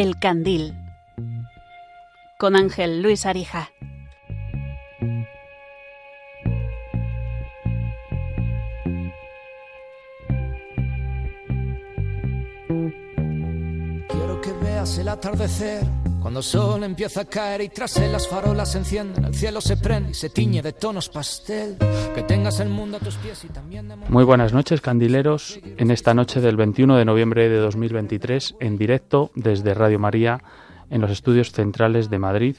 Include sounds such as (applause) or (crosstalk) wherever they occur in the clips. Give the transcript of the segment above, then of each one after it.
El Candil con Ángel Luis Arija. Quiero que veas el atardecer cuando el sol empieza a caer y tras él las farolas se encienden, el cielo se prende y se tiñe de tonos pastel. Que tengas el mundo a tus pies y también de Muy buenas noches, candileros. En esta noche del 21 de noviembre de 2023, en directo desde Radio María, en los estudios centrales de Madrid,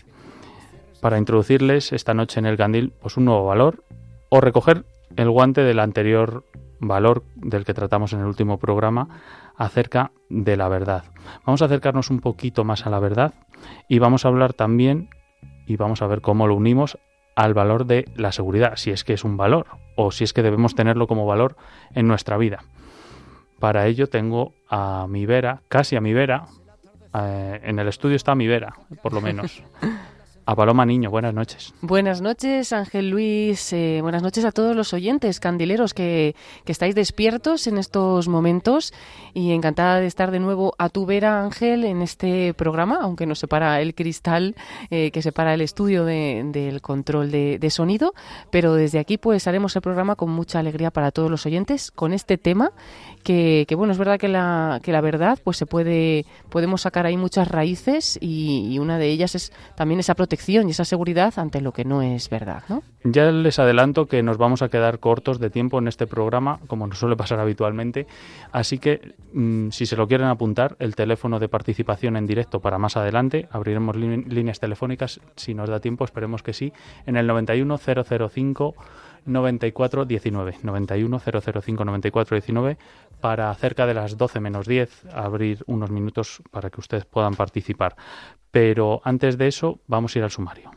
para introducirles esta noche en el candil pues un nuevo valor o recoger el guante del anterior valor del que tratamos en el último programa acerca de la verdad. Vamos a acercarnos un poquito más a la verdad y vamos a hablar también y vamos a ver cómo lo unimos al valor de la seguridad, si es que es un valor o si es que debemos tenerlo como valor en nuestra vida. Para ello tengo a mi vera, casi a mi vera, eh, en el estudio está mi vera, por lo menos. (laughs) A Paloma Niño, buenas noches. Buenas noches, Ángel Luis. Eh, buenas noches a todos los oyentes candileros que, que, estáis despiertos en estos momentos y encantada de estar de nuevo a tu vera, Ángel, en este programa, aunque nos separa el cristal eh, que separa el estudio de, del control de, de, sonido. Pero desde aquí pues haremos el programa con mucha alegría para todos los oyentes con este tema que, que bueno, es verdad que la, que la verdad pues se puede, podemos sacar ahí muchas raíces y, una de ellas es también esa protección y esa seguridad ante lo que no es verdad. ¿no? Ya les adelanto que nos vamos a quedar cortos de tiempo en este programa, como nos suele pasar habitualmente, así que mmm, si se lo quieren apuntar, el teléfono de participación en directo para más adelante, abriremos líneas telefónicas, si nos da tiempo, esperemos que sí, en el 91005 9419 91005 9419 para cerca de las 12 menos 10 abrir unos minutos para que ustedes puedan participar. Pero antes de eso, vamos a ir al sumario.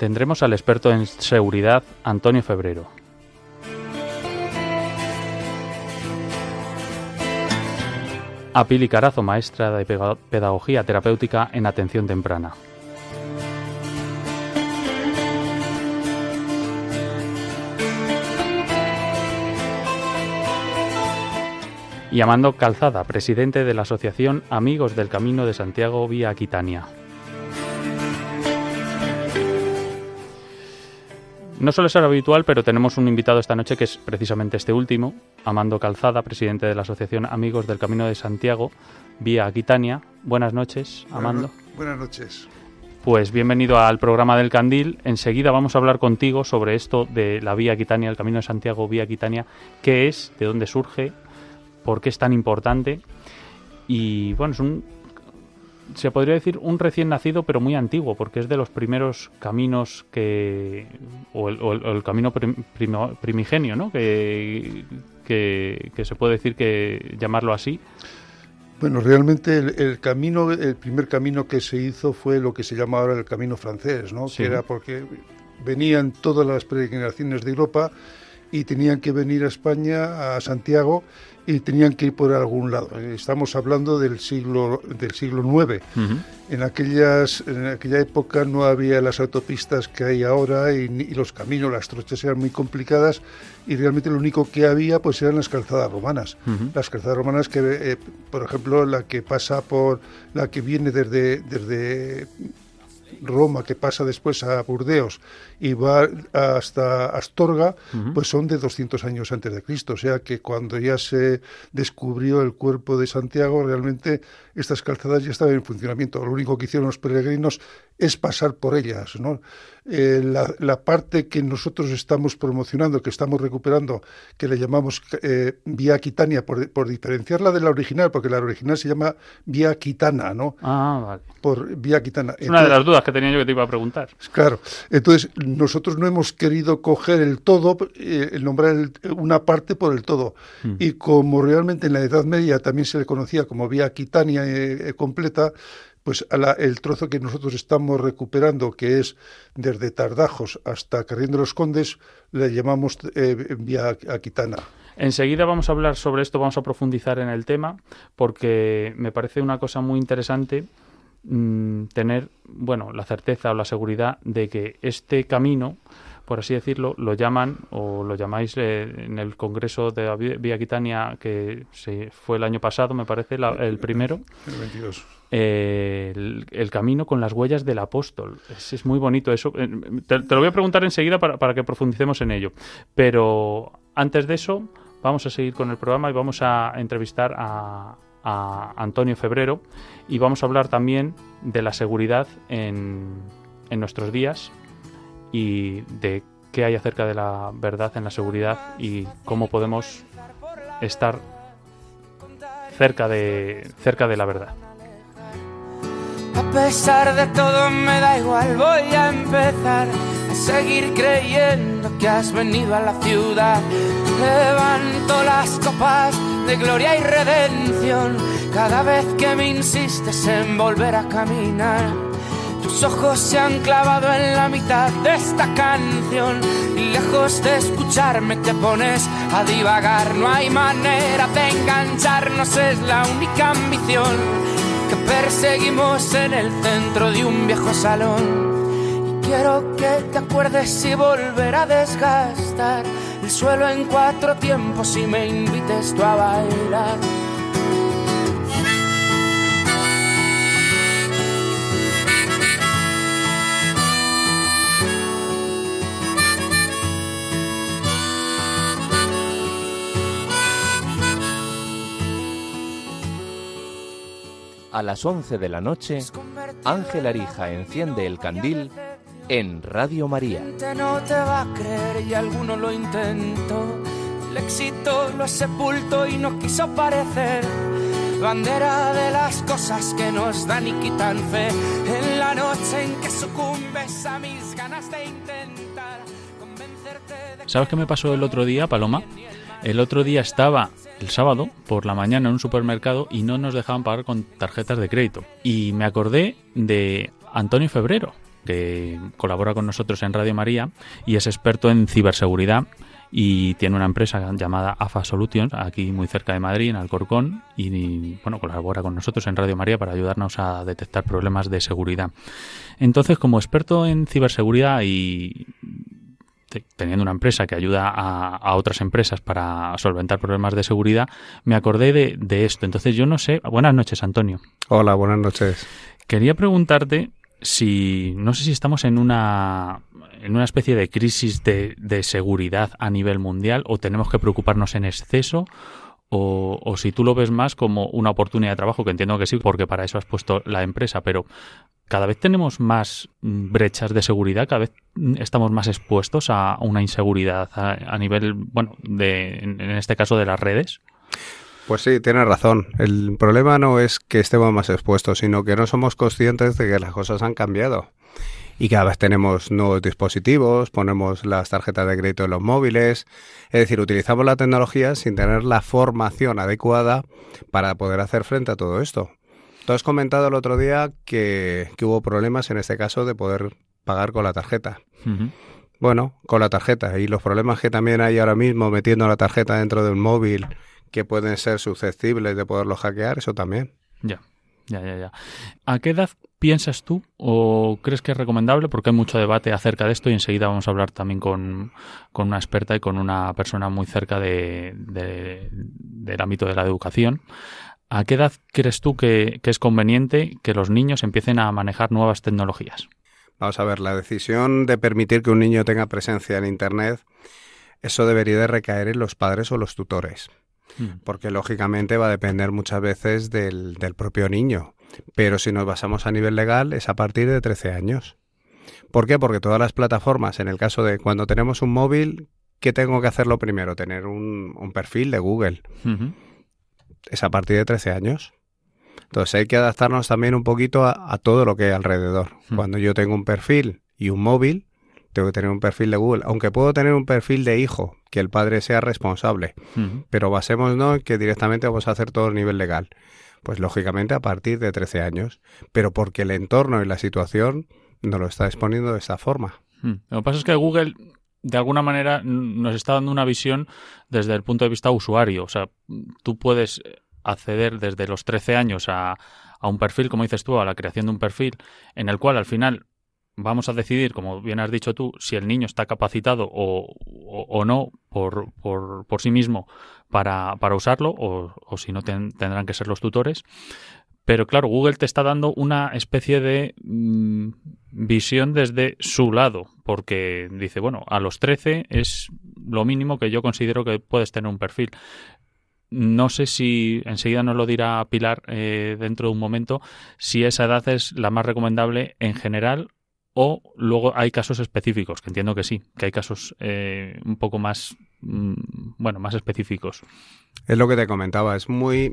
Tendremos al experto en seguridad Antonio Febrero. a Pili Carazo, maestra de Pedagogía Terapéutica en Atención Temprana. Y Amando Calzada, presidente de la Asociación Amigos del Camino de Santiago Vía Aquitania. No suele ser habitual, pero tenemos un invitado esta noche que es precisamente este último, Amando Calzada, presidente de la Asociación Amigos del Camino de Santiago, vía Aquitania. Buenas noches, Amando. Buenas, buenas noches. Pues bienvenido al programa del Candil. Enseguida vamos a hablar contigo sobre esto de la vía Aquitania, el Camino de Santiago, vía Aquitania, qué es, de dónde surge, por qué es tan importante. Y bueno, es un se podría decir un recién nacido, pero muy antiguo, porque es de los primeros caminos que. o el, o el, o el camino prim, primo, primigenio, ¿no? Que, que, que, se puede decir que llamarlo así. Bueno, realmente el, el, camino, el primer camino que se hizo fue lo que se llama ahora el camino francés, ¿no? Sí. Que era porque venían todas las peregrinaciones de Europa y tenían que venir a España, a Santiago, y tenían que ir por algún lado. Estamos hablando del siglo del siglo IX. Uh -huh. En aquellas en aquella época no había las autopistas que hay ahora y, y, los caminos, las trochas eran muy complicadas y realmente lo único que había pues eran las calzadas romanas. Uh -huh. Las calzadas romanas que eh, por ejemplo la que pasa por la que viene desde desde Roma, que pasa después a Burdeos y va hasta Astorga, uh -huh. pues son de 200 años antes de Cristo. O sea que cuando ya se descubrió el cuerpo de Santiago, realmente estas calzadas ya estaban en funcionamiento. Lo único que hicieron los peregrinos es pasar por ellas. ¿no? Eh, la, la, parte que nosotros estamos promocionando, que estamos recuperando, que le llamamos eh, Vía Aquitania, por, por, diferenciarla de la original, porque la original se llama Vía Aquitana, ¿no? Ah, vale. Por Vía Aquitana. Es una Entonces, de las dudas que tenía yo que te iba a preguntar. Claro. Entonces, nosotros no hemos querido coger el todo, eh, nombrar el, una parte por el todo. Mm. Y como realmente en la Edad Media también se le conocía como Vía Aquitania eh, completa, pues la, el trozo que nosotros estamos recuperando, que es desde Tardajos hasta Carrión de los Condes, le llamamos eh, vía Aquitana. Enseguida vamos a hablar sobre esto, vamos a profundizar en el tema, porque me parece una cosa muy interesante mm, tener, bueno, la certeza o la seguridad de que este camino por así decirlo, lo llaman o lo llamáis eh, en el Congreso de Vía Quitania que se fue el año pasado, me parece, el primero. El 22. Eh, el, camino con las huellas del apóstol. Es, muy bonito eso. Eh, te, lo voy a preguntar enseguida para, para que profundicemos en ello. Pero antes de eso, vamos a seguir con el programa y vamos a entrevistar a, a Antonio Febrero y vamos a hablar también de la seguridad en, en nuestros días y de qué hay acerca de la verdad en la seguridad y cómo podemos estar cerca de, cerca de la verdad. A pesar de todo me da igual, voy a empezar a seguir creyendo que has venido a la ciudad. Levanto las copas de gloria y redención cada vez que me insistes en volver a caminar. Tus ojos se han clavado en la mitad de esta canción y lejos de escucharme te pones a divagar. No hay manera de engancharnos, es la única ambición que perseguimos en el centro de un viejo salón. Y quiero que te acuerdes y volver a desgastar el suelo en cuatro tiempos y me invites tú a bailar. A las 11 de la noche, Ángel Arija enciende el candil en Radio María. No te va a creer y alguno lo intentó. El éxito lo sepultó y no quiso parecer. Bandera de las cosas que nos dan y quitan fe. En la noche en que sucumbes a mis ganas de intentar convencerte de ¿Sabes qué me pasó el otro día, Paloma? El otro día estaba el sábado por la mañana en un supermercado y no nos dejaban pagar con tarjetas de crédito. Y me acordé de Antonio Febrero, que colabora con nosotros en Radio María y es experto en ciberseguridad y tiene una empresa llamada AFA Solutions aquí muy cerca de Madrid en Alcorcón y bueno colabora con nosotros en Radio María para ayudarnos a detectar problemas de seguridad. Entonces, como experto en ciberseguridad y teniendo una empresa que ayuda a, otras empresas para solventar problemas de seguridad, me acordé de, esto. Entonces yo no sé. Buenas noches, Antonio. Hola, buenas noches. Quería preguntarte si no sé si estamos en una en una especie de crisis de, de seguridad a nivel mundial o tenemos que preocuparnos en exceso o, o, si tú lo ves más como una oportunidad de trabajo, que entiendo que sí, porque para eso has puesto la empresa, pero cada vez tenemos más mm, brechas de seguridad, cada vez mm, estamos más expuestos a una inseguridad a, nivel, bueno, de, en, este caso de las redes. Pues sí, tienes razón. El problema no es que estemos más expuestos, sino que no somos conscientes de que las cosas han cambiado. Y cada vez tenemos nuevos dispositivos, ponemos las tarjetas de crédito en los móviles, es decir, utilizamos la tecnología sin tener la formación adecuada para poder hacer frente a todo esto. Tú has comentado el otro día que, hubo problemas en este caso de poder pagar con la tarjeta. Bueno, con la tarjeta. Y los problemas que también hay ahora mismo metiendo la tarjeta dentro de un móvil que pueden ser susceptibles de poderlo hackear, eso también. Ya, ya, ya, ya. ¿A qué edad piensas tú o crees que es recomendable? Porque hay mucho debate acerca de esto y enseguida vamos a hablar también con, una experta y con una persona muy cerca de, del ámbito de la educación. ¿A qué edad crees tú que, es conveniente que los niños empiecen a manejar nuevas tecnologías? Vamos a ver, la decisión de permitir que un niño tenga presencia en Internet, eso debería de recaer en los padres o los tutores, hmm. porque lógicamente va a depender muchas veces del, del propio niño. Pero si nos basamos a nivel legal, es a partir de 13 años. ¿Por qué? Porque todas las plataformas, en el caso de cuando tenemos un móvil, ¿qué tengo que hacerlo primero? Tener un, un perfil de Google es a partir de 13 años. Entonces hay que adaptarnos también un poquito a, todo lo que hay alrededor. Cuando yo tengo un perfil y un móvil, tengo que tener un perfil de Google, aunque puedo tener un perfil de hijo, que el padre sea responsable, pero basémonos en que directamente vamos a hacer todo a nivel legal. Pues lógicamente a partir de 13 años, pero porque el entorno y la situación nos lo está exponiendo de esa forma. Hmm. Lo que pasa es que Google de alguna manera nos está dando una visión desde el punto de vista usuario. O sea, tú puedes acceder desde los 13 años a, a un perfil, como dices tú, a la creación de un perfil en el cual al final vamos a decidir, como bien has dicho tú, si el niño está capacitado o, o, no por, por, por, sí mismo para, para usarlo o, o, si no tendrán que ser los tutores. Pero claro, Google te está dando una especie de mm, visión desde su lado, porque dice, bueno, a los 13 es lo mínimo que yo considero que puedes tener un perfil. No sé si enseguida nos lo dirá Pilar eh, dentro de un momento, si esa edad es la más recomendable en general o luego hay casos específicos, que entiendo que sí, que hay casos eh, un poco más, bueno, más específicos. Es lo que te comentaba, es muy,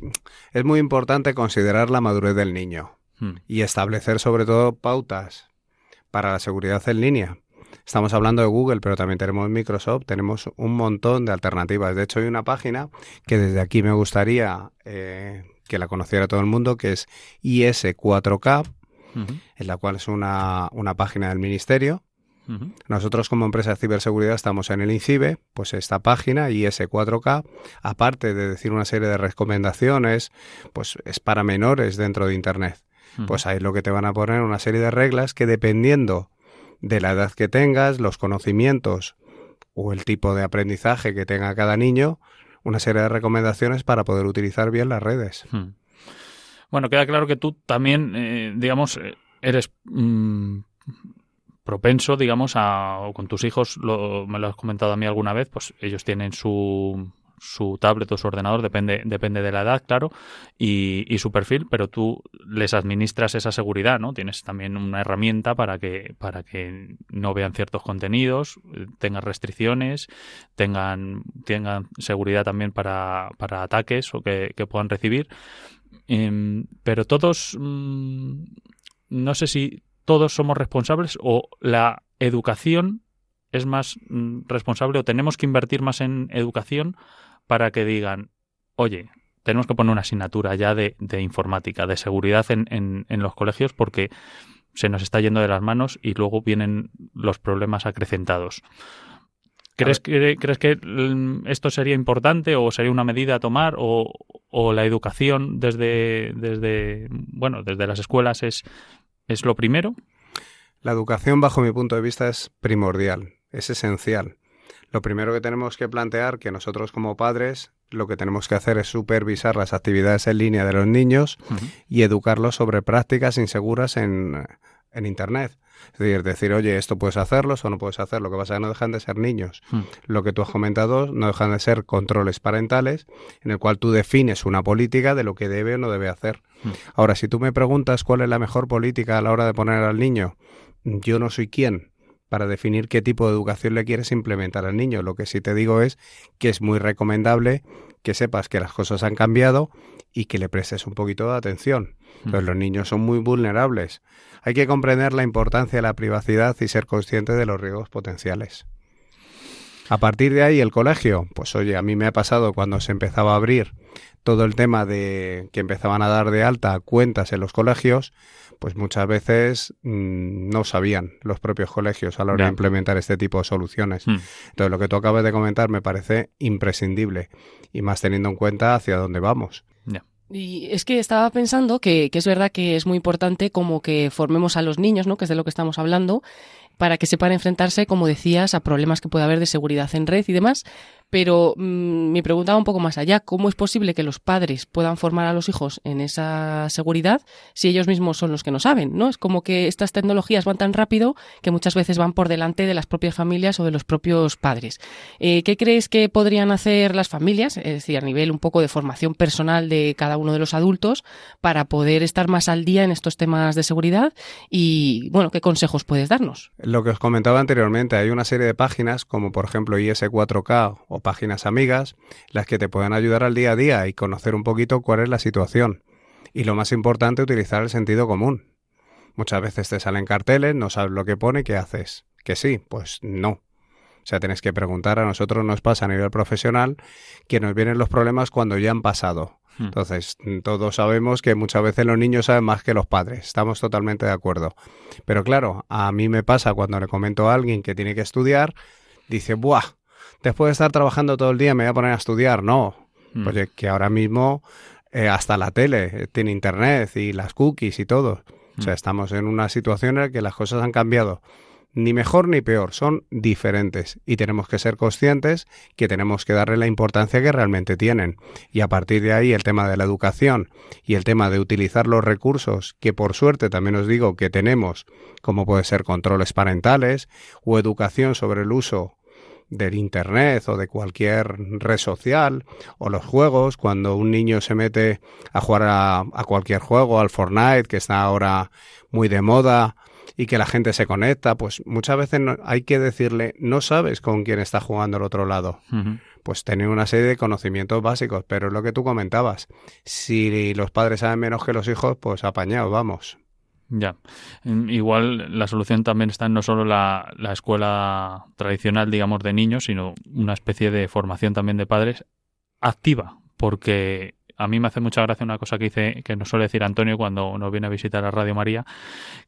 es muy importante considerar la madurez del niño hmm. y establecer sobre todo pautas para la seguridad en línea. Estamos hablando de Google, pero también tenemos Microsoft, tenemos un montón de alternativas. De hecho, hay una página que desde aquí me gustaría eh, que la conociera todo el mundo, que es IS4K, en la cual es una, página del ministerio. Nosotros como empresa de ciberseguridad estamos en el INCIBE, pues esta página IS4K, aparte de decir una serie de recomendaciones, pues es para menores dentro de Internet. Pues ahí lo que te van a poner una serie de reglas que dependiendo de la edad que tengas, los conocimientos o el tipo de aprendizaje que tenga cada niño, una serie de recomendaciones para poder utilizar bien las redes. Bueno, queda claro que tú también, eh, digamos, eh, eres mm, propenso, digamos, a, o con tus hijos, lo, me lo has comentado a mí alguna vez, pues ellos tienen su, su tablet o su ordenador, depende, depende de la edad, claro, y, y, su perfil, pero tú les administras esa seguridad, ¿no? Tienes también una herramienta para que, para que no vean ciertos contenidos, tengan restricciones, tengan, tengan seguridad también para, para ataques o que, que puedan recibir. Em, pero todos, mm, no sé si todos somos responsables o la educación es más mm, responsable o tenemos que invertir más en educación para que digan, oye, tenemos que poner una asignatura ya de, informática, de seguridad en, en, los colegios porque se nos está yendo de las manos y luego vienen los problemas acrecentados. ¿Crees que, ¿Crees que mm, esto sería importante o sería una medida a tomar o, la educación desde, desde, bueno, desde las escuelas es, es lo primero? La educación, bajo mi punto de vista, es primordial, es esencial. Lo primero que tenemos que plantear que nosotros como padres lo que tenemos que hacer es supervisar las actividades en línea de los niños y educarlos sobre prácticas inseguras en, en Internet. Es decir, decir, oye, esto puedes hacerlo o no puedes hacerlo. Lo que pasa es que no dejan de ser niños. Hmm. Lo que tú has comentado no dejan de ser controles parentales en el cual tú defines una política de lo que debe o no debe hacer. Hmm. Ahora, si tú me preguntas cuál es la mejor política a la hora de poner al niño, yo no soy quien para definir qué tipo de educación le quieres implementar al niño. Lo que sí te digo es que es muy recomendable que sepas que las cosas han cambiado y que le prestes un poquito de atención. Pues los niños son muy vulnerables. Hay que comprender la importancia de la privacidad y ser consciente de los riesgos potenciales. A partir de ahí, el colegio, pues oye, a mí me ha pasado cuando se empezaba a abrir todo el tema de que empezaban a dar de alta cuentas en los colegios, pues muchas veces mm, no sabían los propios colegios a la hora de implementar este tipo de soluciones. Hmm. Entonces, lo que tú acabas de comentar me parece imprescindible y más teniendo en cuenta hacia dónde vamos. Y es que estaba pensando que, que, es verdad que es muy importante como que formemos a los niños, ¿no? Que es de lo que estamos hablando, para que sepan enfrentarse, como decías, a problemas que puede haber de seguridad en red y demás. Pero mm, mi pregunta un poco más allá. ¿Cómo es posible que los padres puedan formar a los hijos en esa seguridad si ellos mismos son los que no saben? ¿no? Es como que estas tecnologías van tan rápido que muchas veces van por delante de las propias familias o de los propios padres. Eh, ¿Qué crees que podrían hacer las familias, es decir, a nivel un poco de formación personal de cada uno de los adultos, para poder estar más al día en estos temas de seguridad? Y, bueno, ¿qué consejos puedes darnos? Lo que os comentaba anteriormente, hay una serie de páginas como por ejemplo IS4K o páginas amigas, las que te pueden ayudar al día a día y conocer un poquito cuál es la situación. Y lo más importante, utilizar el sentido común. Muchas veces te salen carteles, no sabes lo que pone, ¿qué haces? Que sí, pues no. O sea, tienes que preguntar, a nosotros nos pasa a nivel profesional que nos vienen los problemas cuando ya han pasado. Hmm. Entonces, todos sabemos que muchas veces los niños saben más que los padres, estamos totalmente de acuerdo. Pero claro, a mí me pasa cuando le comento a alguien que tiene que estudiar, dice, ¡buah! Después de estar trabajando todo el día me voy a poner a estudiar. No, Mm. Oye, que ahora mismo eh, hasta la tele eh, tiene internet y las cookies y todo. O sea, Mm. estamos en una situación en la que las cosas han cambiado. Ni mejor ni peor, son diferentes y tenemos que ser conscientes que tenemos que darle la importancia que realmente tienen. Y a partir de ahí el tema de la educación y el tema de utilizar los recursos que por suerte también os digo que tenemos, como puede ser controles parentales o educación sobre el uso del Internet o de cualquier red social o los juegos, cuando un niño se mete a jugar a, a, cualquier juego, al Fortnite, que está ahora muy de moda y que la gente se conecta, pues muchas veces no, hay que decirle, no sabes con quién está jugando al otro lado. Uh -huh. Pues tener una serie de conocimientos básicos, pero es lo que tú comentabas. Si los padres saben menos que los hijos, pues apañados, vamos. Ya. Igual la solución también está en no solo la, la, escuela tradicional, digamos, de niños, sino una especie de formación también de padres activa, porque a mí me hace mucha gracia una cosa que dice, que nos suele decir Antonio cuando nos viene a visitar a Radio María,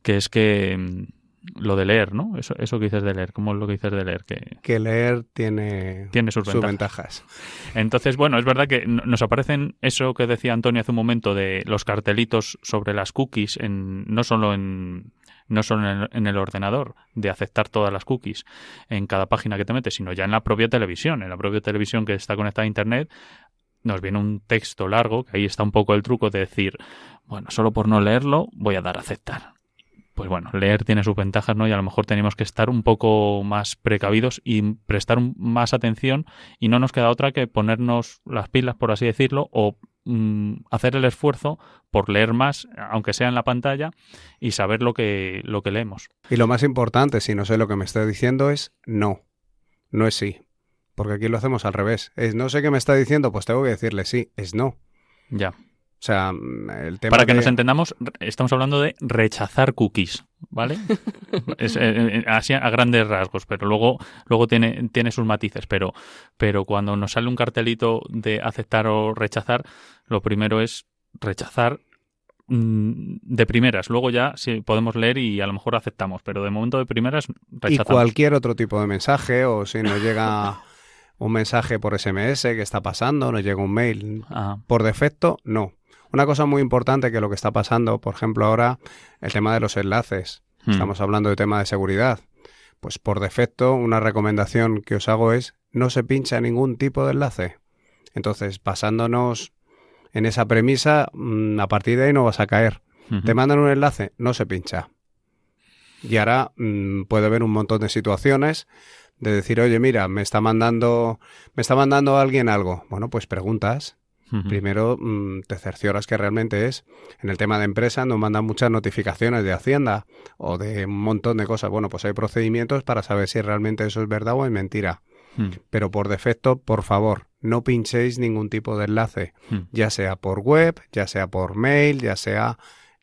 que es que mm, lo de leer, ¿no? Eso, eso que dices de leer, ¿cómo es lo que dices de leer? Que, que leer tiene, tiene sus, sus ventajas. ventajas. Entonces, bueno, es verdad que nos aparecen eso que decía Antonio hace un momento de los cartelitos sobre las cookies, en, no solo en no solo en el, en el, ordenador, de aceptar todas las cookies en cada página que te metes, sino ya en la propia televisión. En la propia televisión que está conectada a Internet, nos viene un texto largo, que ahí está un poco el truco de decir, bueno, solo por no leerlo voy a dar a aceptar. Pues bueno, leer tiene sus ventajas, ¿no? Y a lo mejor tenemos que estar un poco más precavidos y prestar más atención y no nos queda otra que ponernos las pilas, por así decirlo, o mmm, hacer el esfuerzo por leer más, aunque sea en la pantalla, y saber lo que, lo que leemos. Y lo más importante, si no sé lo que me está diciendo, es no, no es sí. Porque aquí lo hacemos al revés. Es no sé qué me está diciendo, pues tengo que decirle sí, es no. Ya. O sea, el tema Para que de... nos entendamos, estamos hablando de rechazar cookies, ¿vale? (laughs) es, eh, así a grandes rasgos, pero luego, luego tiene, tiene sus matices. Pero, pero cuando nos sale un cartelito de aceptar o rechazar, lo primero es rechazar mm, de primeras. Luego ya sí podemos leer y a lo mejor aceptamos, pero de momento de primeras rechazamos. Y cualquier otro tipo de mensaje, o si nos llega (laughs) un mensaje por SMS que está pasando, nos llega un mail Ajá. por defecto, no. Una cosa muy importante que lo que está pasando, por ejemplo, ahora, el tema de los enlaces. Hmm. Estamos hablando de tema de seguridad. Pues por defecto, una recomendación que os hago es no se pincha ningún tipo de enlace. Entonces, basándonos en esa premisa, mm, a partir de ahí no vas a caer. Uh -huh. Te mandan un enlace, no se pincha. Y ahora mmm, puede haber un montón de situaciones de decir, oye, mira, me está mandando, me está mandando alguien algo. Bueno, pues preguntas. Uh -huh. Primero mmm, te cercioras que realmente es. En el tema de empresa nos mandan muchas notificaciones de Hacienda o de un montón de cosas. Bueno, pues hay procedimientos para saber si realmente eso es verdad o es mentira. Uh -huh. Pero por defecto, por favor, no pinchéis ningún tipo de enlace, uh -huh. ya sea por web, ya sea por mail, ya sea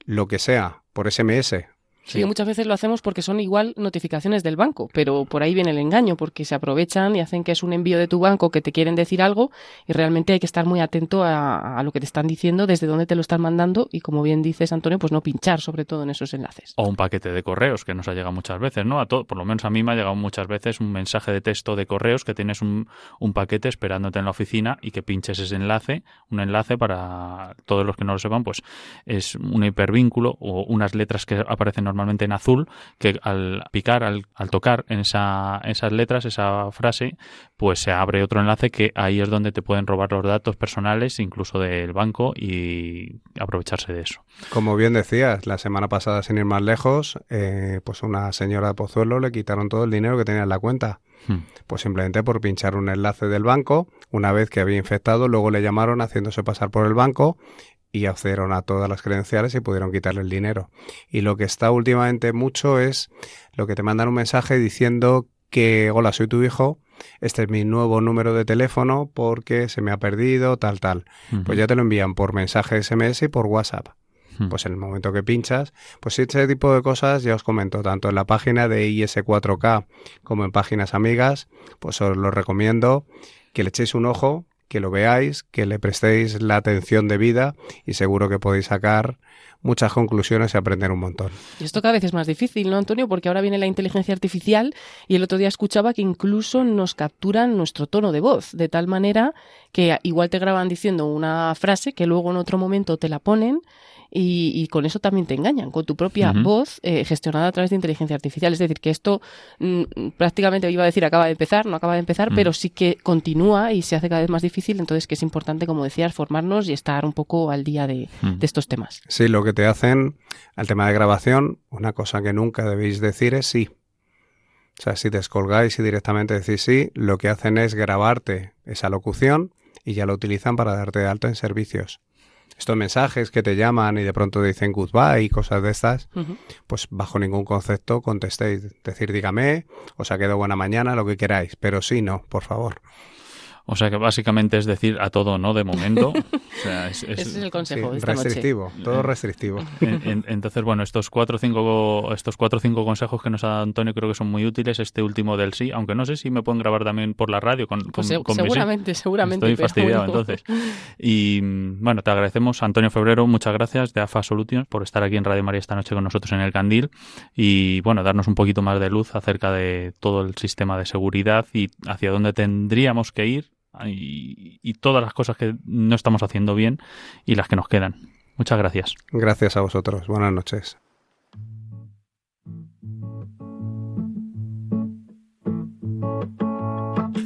lo que sea, por SMS. Sí. sí, muchas veces lo hacemos porque son igual notificaciones del banco, pero por ahí viene el engaño, porque se aprovechan y hacen que es un envío de tu banco que te quieren decir algo y realmente hay que estar muy atento a, a lo que te están diciendo, desde dónde te lo están mandando y como bien dices, Antonio, pues no pinchar sobre todo en esos enlaces. O un paquete de correos que nos ha llegado muchas veces, ¿no? A todo, por lo menos a mí me ha llegado muchas veces un mensaje de texto de correos que tienes un, un paquete esperándote en la oficina y que pinches ese enlace, un enlace para todos los que no lo sepan, pues es un hipervínculo o unas letras que aparecen normalmente en azul que al picar, al, al tocar en esa, esas letras, esa frase, pues se abre otro enlace que ahí es donde te pueden robar los datos personales, incluso del banco, y aprovecharse de eso. Como bien decías, la semana pasada, sin ir más lejos, eh, pues una señora de Pozuelo le quitaron todo el dinero que tenía en la cuenta. Hmm. Pues simplemente por pinchar un enlace del banco, una vez que había infectado, luego le llamaron haciéndose pasar por el banco y accedieron a todas las credenciales y pudieron quitarle el dinero. Y lo que está últimamente mucho es lo que te mandan un mensaje diciendo que, hola, soy tu hijo, este es mi nuevo número de teléfono porque se me ha perdido, tal, tal. Uh -huh. Pues ya te lo envían por mensaje SMS y por WhatsApp. Uh -huh. Pues en el momento que pinchas, pues ese tipo de cosas ya os comento, tanto en la página de IS4K como en páginas amigas, pues os lo recomiendo que le echéis un ojo que lo veáis, que le prestéis la atención debida y seguro que podéis sacar muchas conclusiones y aprender un montón. Y esto cada vez es más difícil, ¿no, Antonio? Porque ahora viene la inteligencia artificial y el otro día escuchaba que incluso nos capturan nuestro tono de voz, de tal manera que igual te graban diciendo una frase que luego en otro momento te la ponen y, con eso también te engañan, con tu propia voz eh, gestionada a través de inteligencia artificial. Es decir, que esto mm, prácticamente iba a decir acaba de empezar, no acaba de empezar, pero sí que continúa y se hace cada vez más difícil, entonces que es importante, como decías, formarnos y estar un poco al día de, de estos temas. Sí, lo que te hacen al tema de grabación, una cosa que nunca debéis decir es sí. O sea, si descolgáis y directamente decís sí, lo que hacen es grabarte esa locución y ya lo utilizan para darte de alta en servicios estos mensajes que te llaman y de pronto dicen goodbye y cosas de estas, pues bajo ningún concepto contestéis. Decir, dígame, os ha quedado buena mañana, lo que queráis, pero sí, no, por favor. O sea que básicamente es decir a todo no de momento. (laughs) Ese es el consejo. restrictivo, todo restrictivo. (laughs) entonces, bueno, estos cuatro o cinco estos cuatro o cinco consejos que nos ha dado Antonio creo que son muy útiles. Este último del sí, aunque no sé si me pueden grabar también por la radio con, pues seguramente, seguramente. Estoy fastidiado entonces. Y bueno, te agradecemos Antonio Febrero, muchas gracias de AFA Solutions por estar aquí en Radio María esta noche con nosotros en el Candil y bueno, darnos un poquito más de luz acerca de todo el sistema de seguridad y hacia dónde tendríamos que ir y, todas las cosas que no estamos haciendo bien y las que nos quedan. Muchas gracias. Gracias a vosotros. Buenas noches.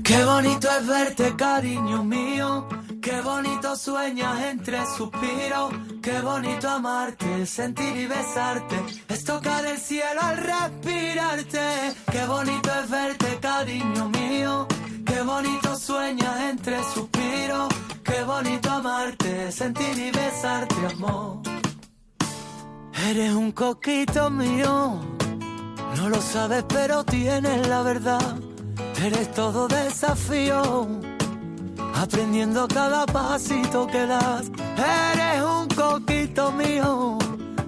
Qué bonito es verte, cariño mío. Qué bonito sueñas entre suspiros. Qué bonito amarte, sentir y besarte. Es tocar el cielo al respirarte. Qué bonito es verte, cariño mío. Qué bonito sueñas entre suspiros, qué bonito amarte, sentir y besarte, amor. Eres un coquito mío, no lo sabes pero tienes la verdad. Eres todo desafío, aprendiendo cada pasito que das. Eres un coquito mío,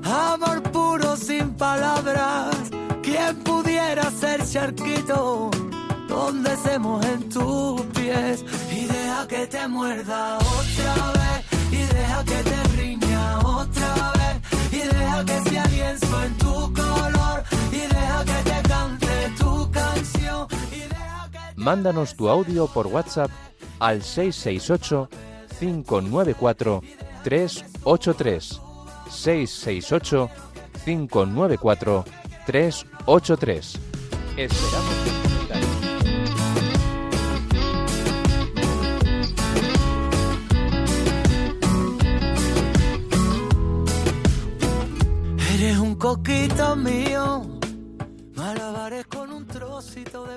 amor puro sin palabras. ¿Quién pudiera ser charquito? Donde hacemos en tus pies. Y deja que te muerda otra vez y deja que te riña otra vez. Y deja que sea lienzo en tu color y deja que te cante tu canción. Y deja que Mándanos tu audio por WhatsApp al 668 594 383 668 594 383 Esperamos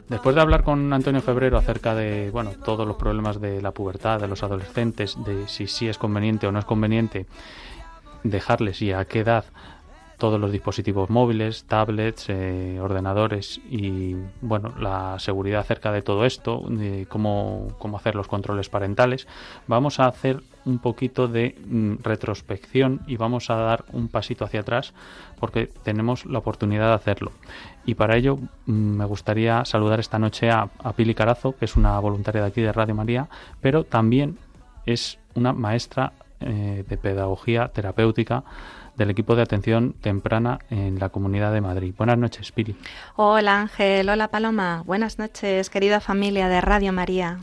Después de hablar con Antonio Febrero acerca de bueno todos los problemas de la pubertad, de los adolescentes, de si sí es conveniente o no es conveniente dejarles y a qué edad todos los dispositivos móviles, tablets, eh, ordenadores y bueno, la seguridad acerca de todo esto, de cómo, cómo hacer los controles parentales, vamos a hacer un poquito de mm, retrospección y vamos a dar un pasito hacia atrás porque tenemos la oportunidad de hacerlo. Y para ello mm, me gustaría saludar esta noche a, Pili Carazo, que es una voluntaria de aquí de Radio María, pero también es una maestra eh, de pedagogía terapéutica del equipo de atención temprana en la Comunidad de Madrid. Buenas noches, Pili. Hola Ángel, hola Paloma. Buenas noches, querida familia de Radio María.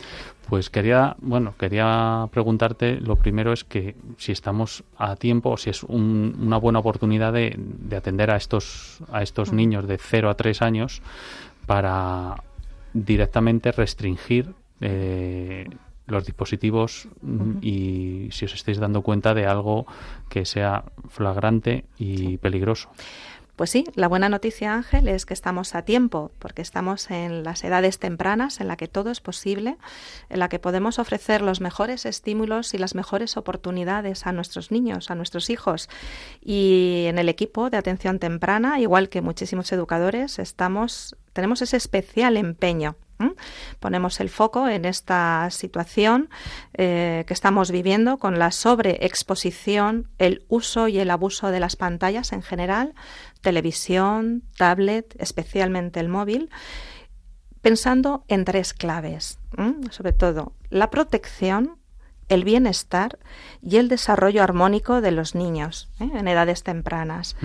Pues quería, bueno, quería preguntarte, lo primero es que si estamos a tiempo o si es una buena oportunidad de, atender a estos, a estos niños de 0 a 3 años para directamente restringir eh, los dispositivos mm, y si os estáis dando cuenta de algo que sea flagrante y peligroso. Pues sí, la buena noticia, Ángel, es que estamos a tiempo, porque estamos en las edades tempranas en la que todo es posible, en la que podemos ofrecer los mejores estímulos y las mejores oportunidades a nuestros niños, a nuestros hijos. Y en el equipo de atención temprana, igual que muchísimos educadores, estamos tenemos ese especial empeño Ponemos el foco en esta situación eh, que estamos viviendo con la sobreexposición, el uso y el abuso de las pantallas en general, televisión, tablet, especialmente el móvil, pensando en tres claves. Sobre todo, la protección, el bienestar y el desarrollo armónico de los niños ¿eh? en edades tempranas.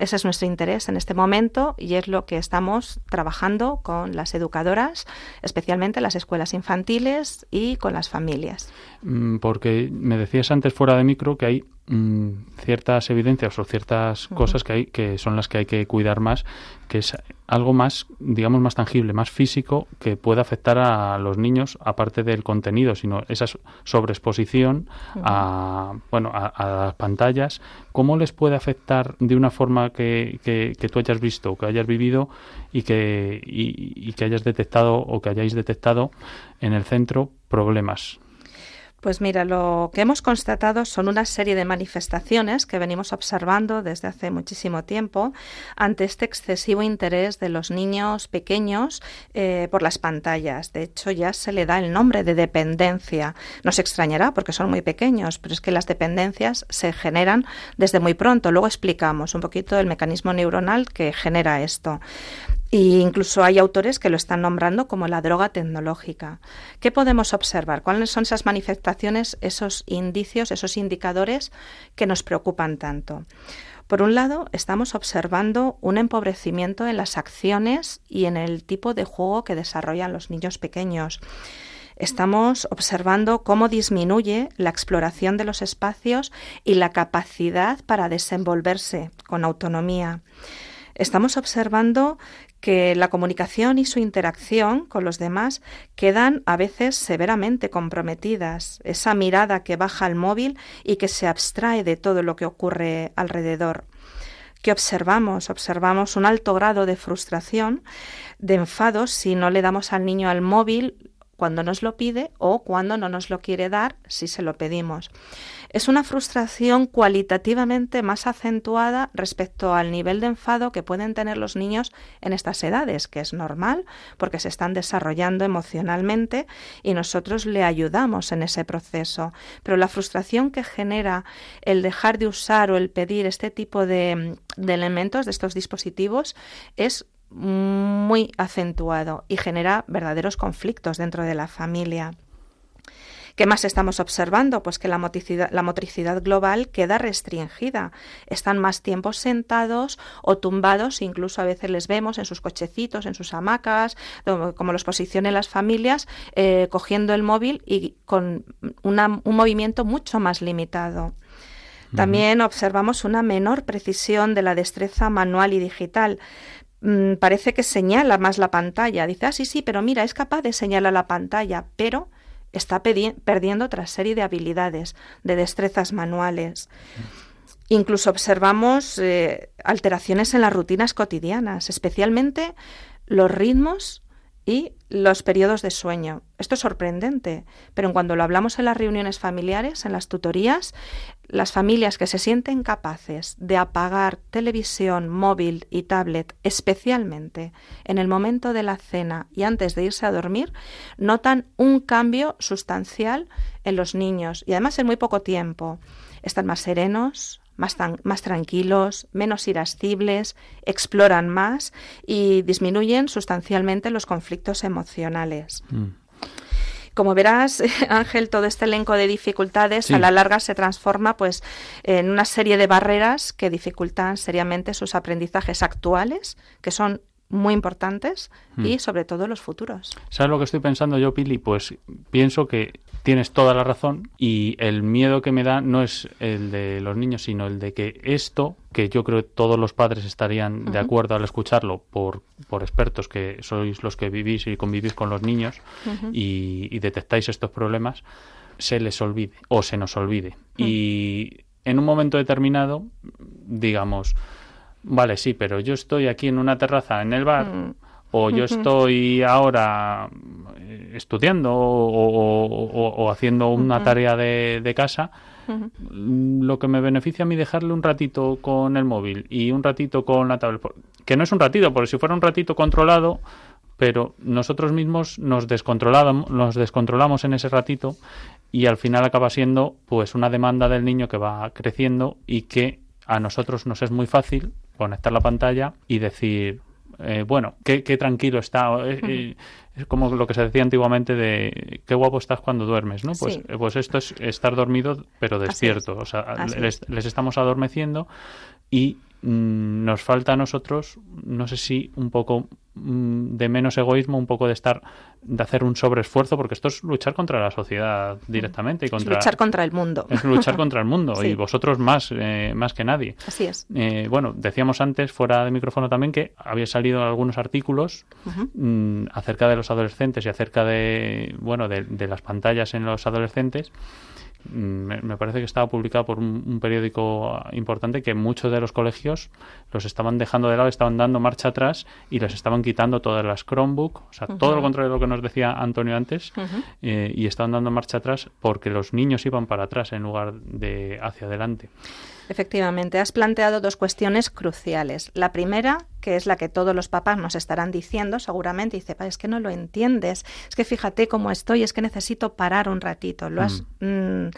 Ese es nuestro interés en este momento y es lo que estamos trabajando con las educadoras, especialmente las escuelas infantiles y con las familias. Mm, porque me decías antes fuera de micro que hay mm, ciertas evidencias o ciertas cosas que hay que son las que hay que cuidar más, que es algo más, digamos, más tangible, más físico que puede afectar a los niños, aparte del contenido, sino esa sobreexposición a, bueno, a, las pantallas. ¿Cómo les puede afectar de una forma que, que, tú hayas visto, que hayas vivido y que, y que hayas detectado o que hayáis detectado en el centro problemas? Pues mira, lo que hemos constatado son una serie de manifestaciones que venimos observando desde hace muchísimo tiempo ante este excesivo interés de los niños pequeños eh, por las pantallas. De hecho, ya se le da el nombre de dependencia. No se extrañará porque son muy pequeños, pero es que las dependencias se generan desde muy pronto. Luego explicamos un poquito el mecanismo neuronal que genera esto. Y incluso hay autores que lo están nombrando como la droga tecnológica. ¿Qué podemos observar? ¿Cuáles son esas manifestaciones, esos indicios, esos indicadores que nos preocupan tanto? Por un lado, estamos observando un empobrecimiento en las acciones y en el tipo de juego que desarrollan los niños pequeños. Estamos observando cómo disminuye la exploración de los espacios y la capacidad para desenvolverse con autonomía estamos observando que la comunicación y su interacción con los demás quedan a veces severamente comprometidas. Esa mirada que baja al móvil y que se abstrae de todo lo que ocurre alrededor. ¿Qué observamos? Observamos un alto grado de frustración, de enfado si no le damos al niño al móvil cuando nos lo pide o cuando no nos lo quiere dar si se lo pedimos es una frustración cualitativamente más acentuada respecto al nivel de enfado que pueden tener los niños en estas edades, que es normal porque se están desarrollando emocionalmente y nosotros le ayudamos en ese proceso. Pero la frustración que genera el dejar de usar o el pedir este tipo de, elementos, de estos dispositivos, es muy acentuado y genera verdaderos conflictos dentro de la familia. ¿Qué más estamos observando? Pues que la motricidad, la motricidad global queda restringida. Están más tiempo sentados o tumbados, incluso a veces les vemos en sus cochecitos, en sus hamacas, como los posicionen las familias, eh, cogiendo el móvil y con un movimiento mucho más limitado. También observamos una menor precisión de la destreza manual y digital mm, parece que señala más la pantalla. Dice, ah, sí, sí, pero mira, es capaz de señalar la pantalla, pero está perdiendo otra serie de habilidades, de destrezas manuales. Incluso observamos eh, alteraciones en las rutinas cotidianas, especialmente los ritmos y los periodos de sueño. Esto es sorprendente, pero cuando lo hablamos en las reuniones familiares, en las tutorías, las familias que se sienten capaces de apagar televisión, móvil y tablet, especialmente en el momento de la cena y antes de irse a dormir, notan un cambio sustancial en los niños y además en muy poco tiempo. Están más serenos, más, más tranquilos, menos irascibles, exploran más y disminuyen sustancialmente los conflictos emocionales. Mm. Como verás, (laughs) Ángel, todo este elenco de dificultades a la larga se transforma pues en una serie de barreras que dificultan seriamente sus aprendizajes actuales, que son muy importantes y mm. sobre todo los futuros. ¿Sabes lo que estoy pensando yo, Pili? Pues pienso que tienes toda la razón y el miedo que me da no es el de los niños, sino el de que esto, que yo creo que todos los padres estarían de acuerdo al escucharlo por, por expertos que sois los que vivís y convivís con los niños y, detectáis estos problemas, se les olvide o se nos olvide. Y en un momento determinado, digamos, vale, sí, pero yo estoy aquí en una terraza en el bar mm. o yo (laughs) estoy ahora eh, estudiando o, haciendo una tarea de, casa, lo que me beneficia a mí dejarle un ratito con el móvil y un ratito con la tablet, que no es un ratito, porque si fuera un ratito controlado, pero nosotros mismos nos descontrolamos, nos descontrolamos en ese ratito y al final acaba siendo pues una demanda del niño que va creciendo y que a nosotros nos es muy fácil conectar la pantalla y decir eh, bueno, qué, tranquilo está. es como lo que se decía antiguamente de qué guapo estás cuando duermes, ¿no? Pues, pues esto es estar dormido pero despierto. O sea, les, les, estamos adormeciendo y Mm, nos falta a nosotros, no sé si un poco de menos egoísmo, un poco de estar, de hacer un sobreesfuerzo, porque esto es luchar contra la sociedad directamente. Y contra, es luchar contra el mundo. Es luchar contra el mundo (laughs) y vosotros más, eh, más que nadie. Así es. Eh, bueno, decíamos antes, fuera de micrófono también, que había salido algunos artículos mm, acerca de los adolescentes y acerca de, bueno, de las pantallas en los adolescentes me, parece que estaba publicado por un, periódico importante que muchos de los colegios los estaban dejando de lado, estaban dando marcha atrás y les estaban quitando todas las Chromebook, o sea, todo lo contrario de lo que nos decía Antonio antes, eh, y estaban dando marcha atrás porque los niños iban para atrás en lugar de hacia adelante. Efectivamente, has planteado dos cuestiones cruciales. La primera, que es la que todos los papás nos estarán diciendo seguramente, dice, es que no lo entiendes, es que fíjate cómo estoy, es que necesito parar un ratito. Lo has, mm. Mm,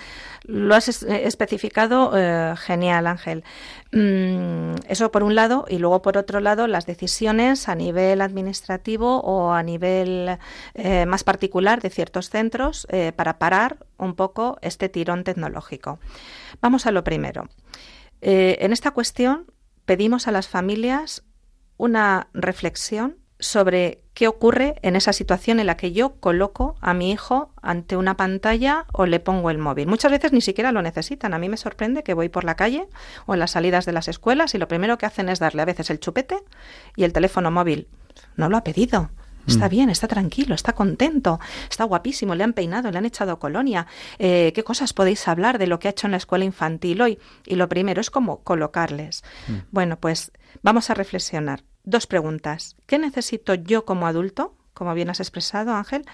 lo has eh, especificado eh, genial, Ángel. Mm, eso por un lado, y luego por otro lado, las decisiones a nivel administrativo o a nivel eh, más particular de ciertos centros para parar un poco este tirón tecnológico. Vamos a lo primero. Eh, en esta cuestión pedimos a las familias una reflexión sobre qué ocurre en esa situación en la que yo coloco a mi hijo ante una pantalla o le pongo el móvil. Muchas veces ni siquiera lo necesitan. A mí me sorprende que voy por la calle o en las salidas de las escuelas y lo primero que hacen es darle a veces el chupete y el teléfono móvil. No lo ha pedido. Está mm. bien, está tranquilo, está contento, está guapísimo, le han peinado, le han echado colonia. Eh, ¿Qué cosas podéis hablar de lo que ha hecho en la escuela infantil hoy? Y lo primero es como colocarles. Mm. Bueno, pues vamos a reflexionar. Dos preguntas. ¿Qué necesito yo como adulto? Como bien has expresado, Ángel,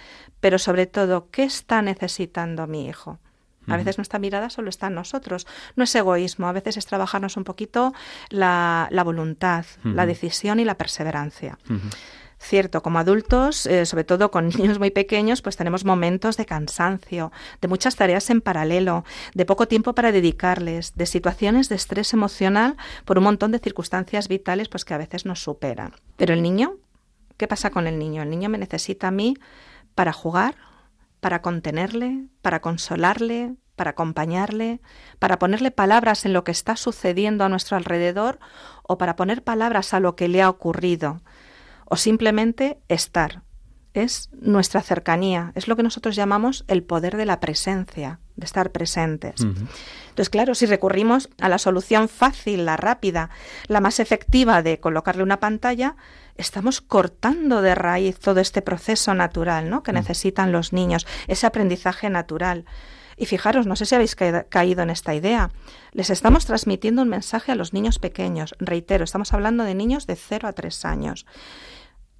pero sobre todo, ¿qué está necesitando mi hijo? A veces nuestra mirada solo está en nosotros. No es egoísmo, a veces es trabajarnos un poquito la, voluntad, la decisión y la perseverancia. Cierto, como adultos, eh, sobre todo con (laughs) niños muy pequeños, pues tenemos momentos de cansancio, de muchas tareas en paralelo, de poco tiempo para dedicarles, de situaciones de estrés emocional por un montón de circunstancias vitales pues que a veces nos superan. Pero el niño, ¿qué pasa con el niño? El niño me necesita a mí para jugar, para contenerle, para consolarle, para acompañarle, para ponerle palabras en lo que está sucediendo a nuestro alrededor o para poner palabras a lo que le ha ocurrido o simplemente estar. Es nuestra cercanía, es lo que nosotros llamamos el poder de la presencia, de estar presentes. Entonces, claro, si recurrimos a la solución fácil, la rápida, la más efectiva de colocarle una pantalla, estamos cortando de raíz todo este proceso natural ¿no? que mm. necesitan los niños, ese aprendizaje natural. Y fijaros, no sé si habéis caído en esta idea. Les estamos transmitiendo un mensaje a los niños pequeños. Reitero, estamos hablando de niños de 0 a 3 años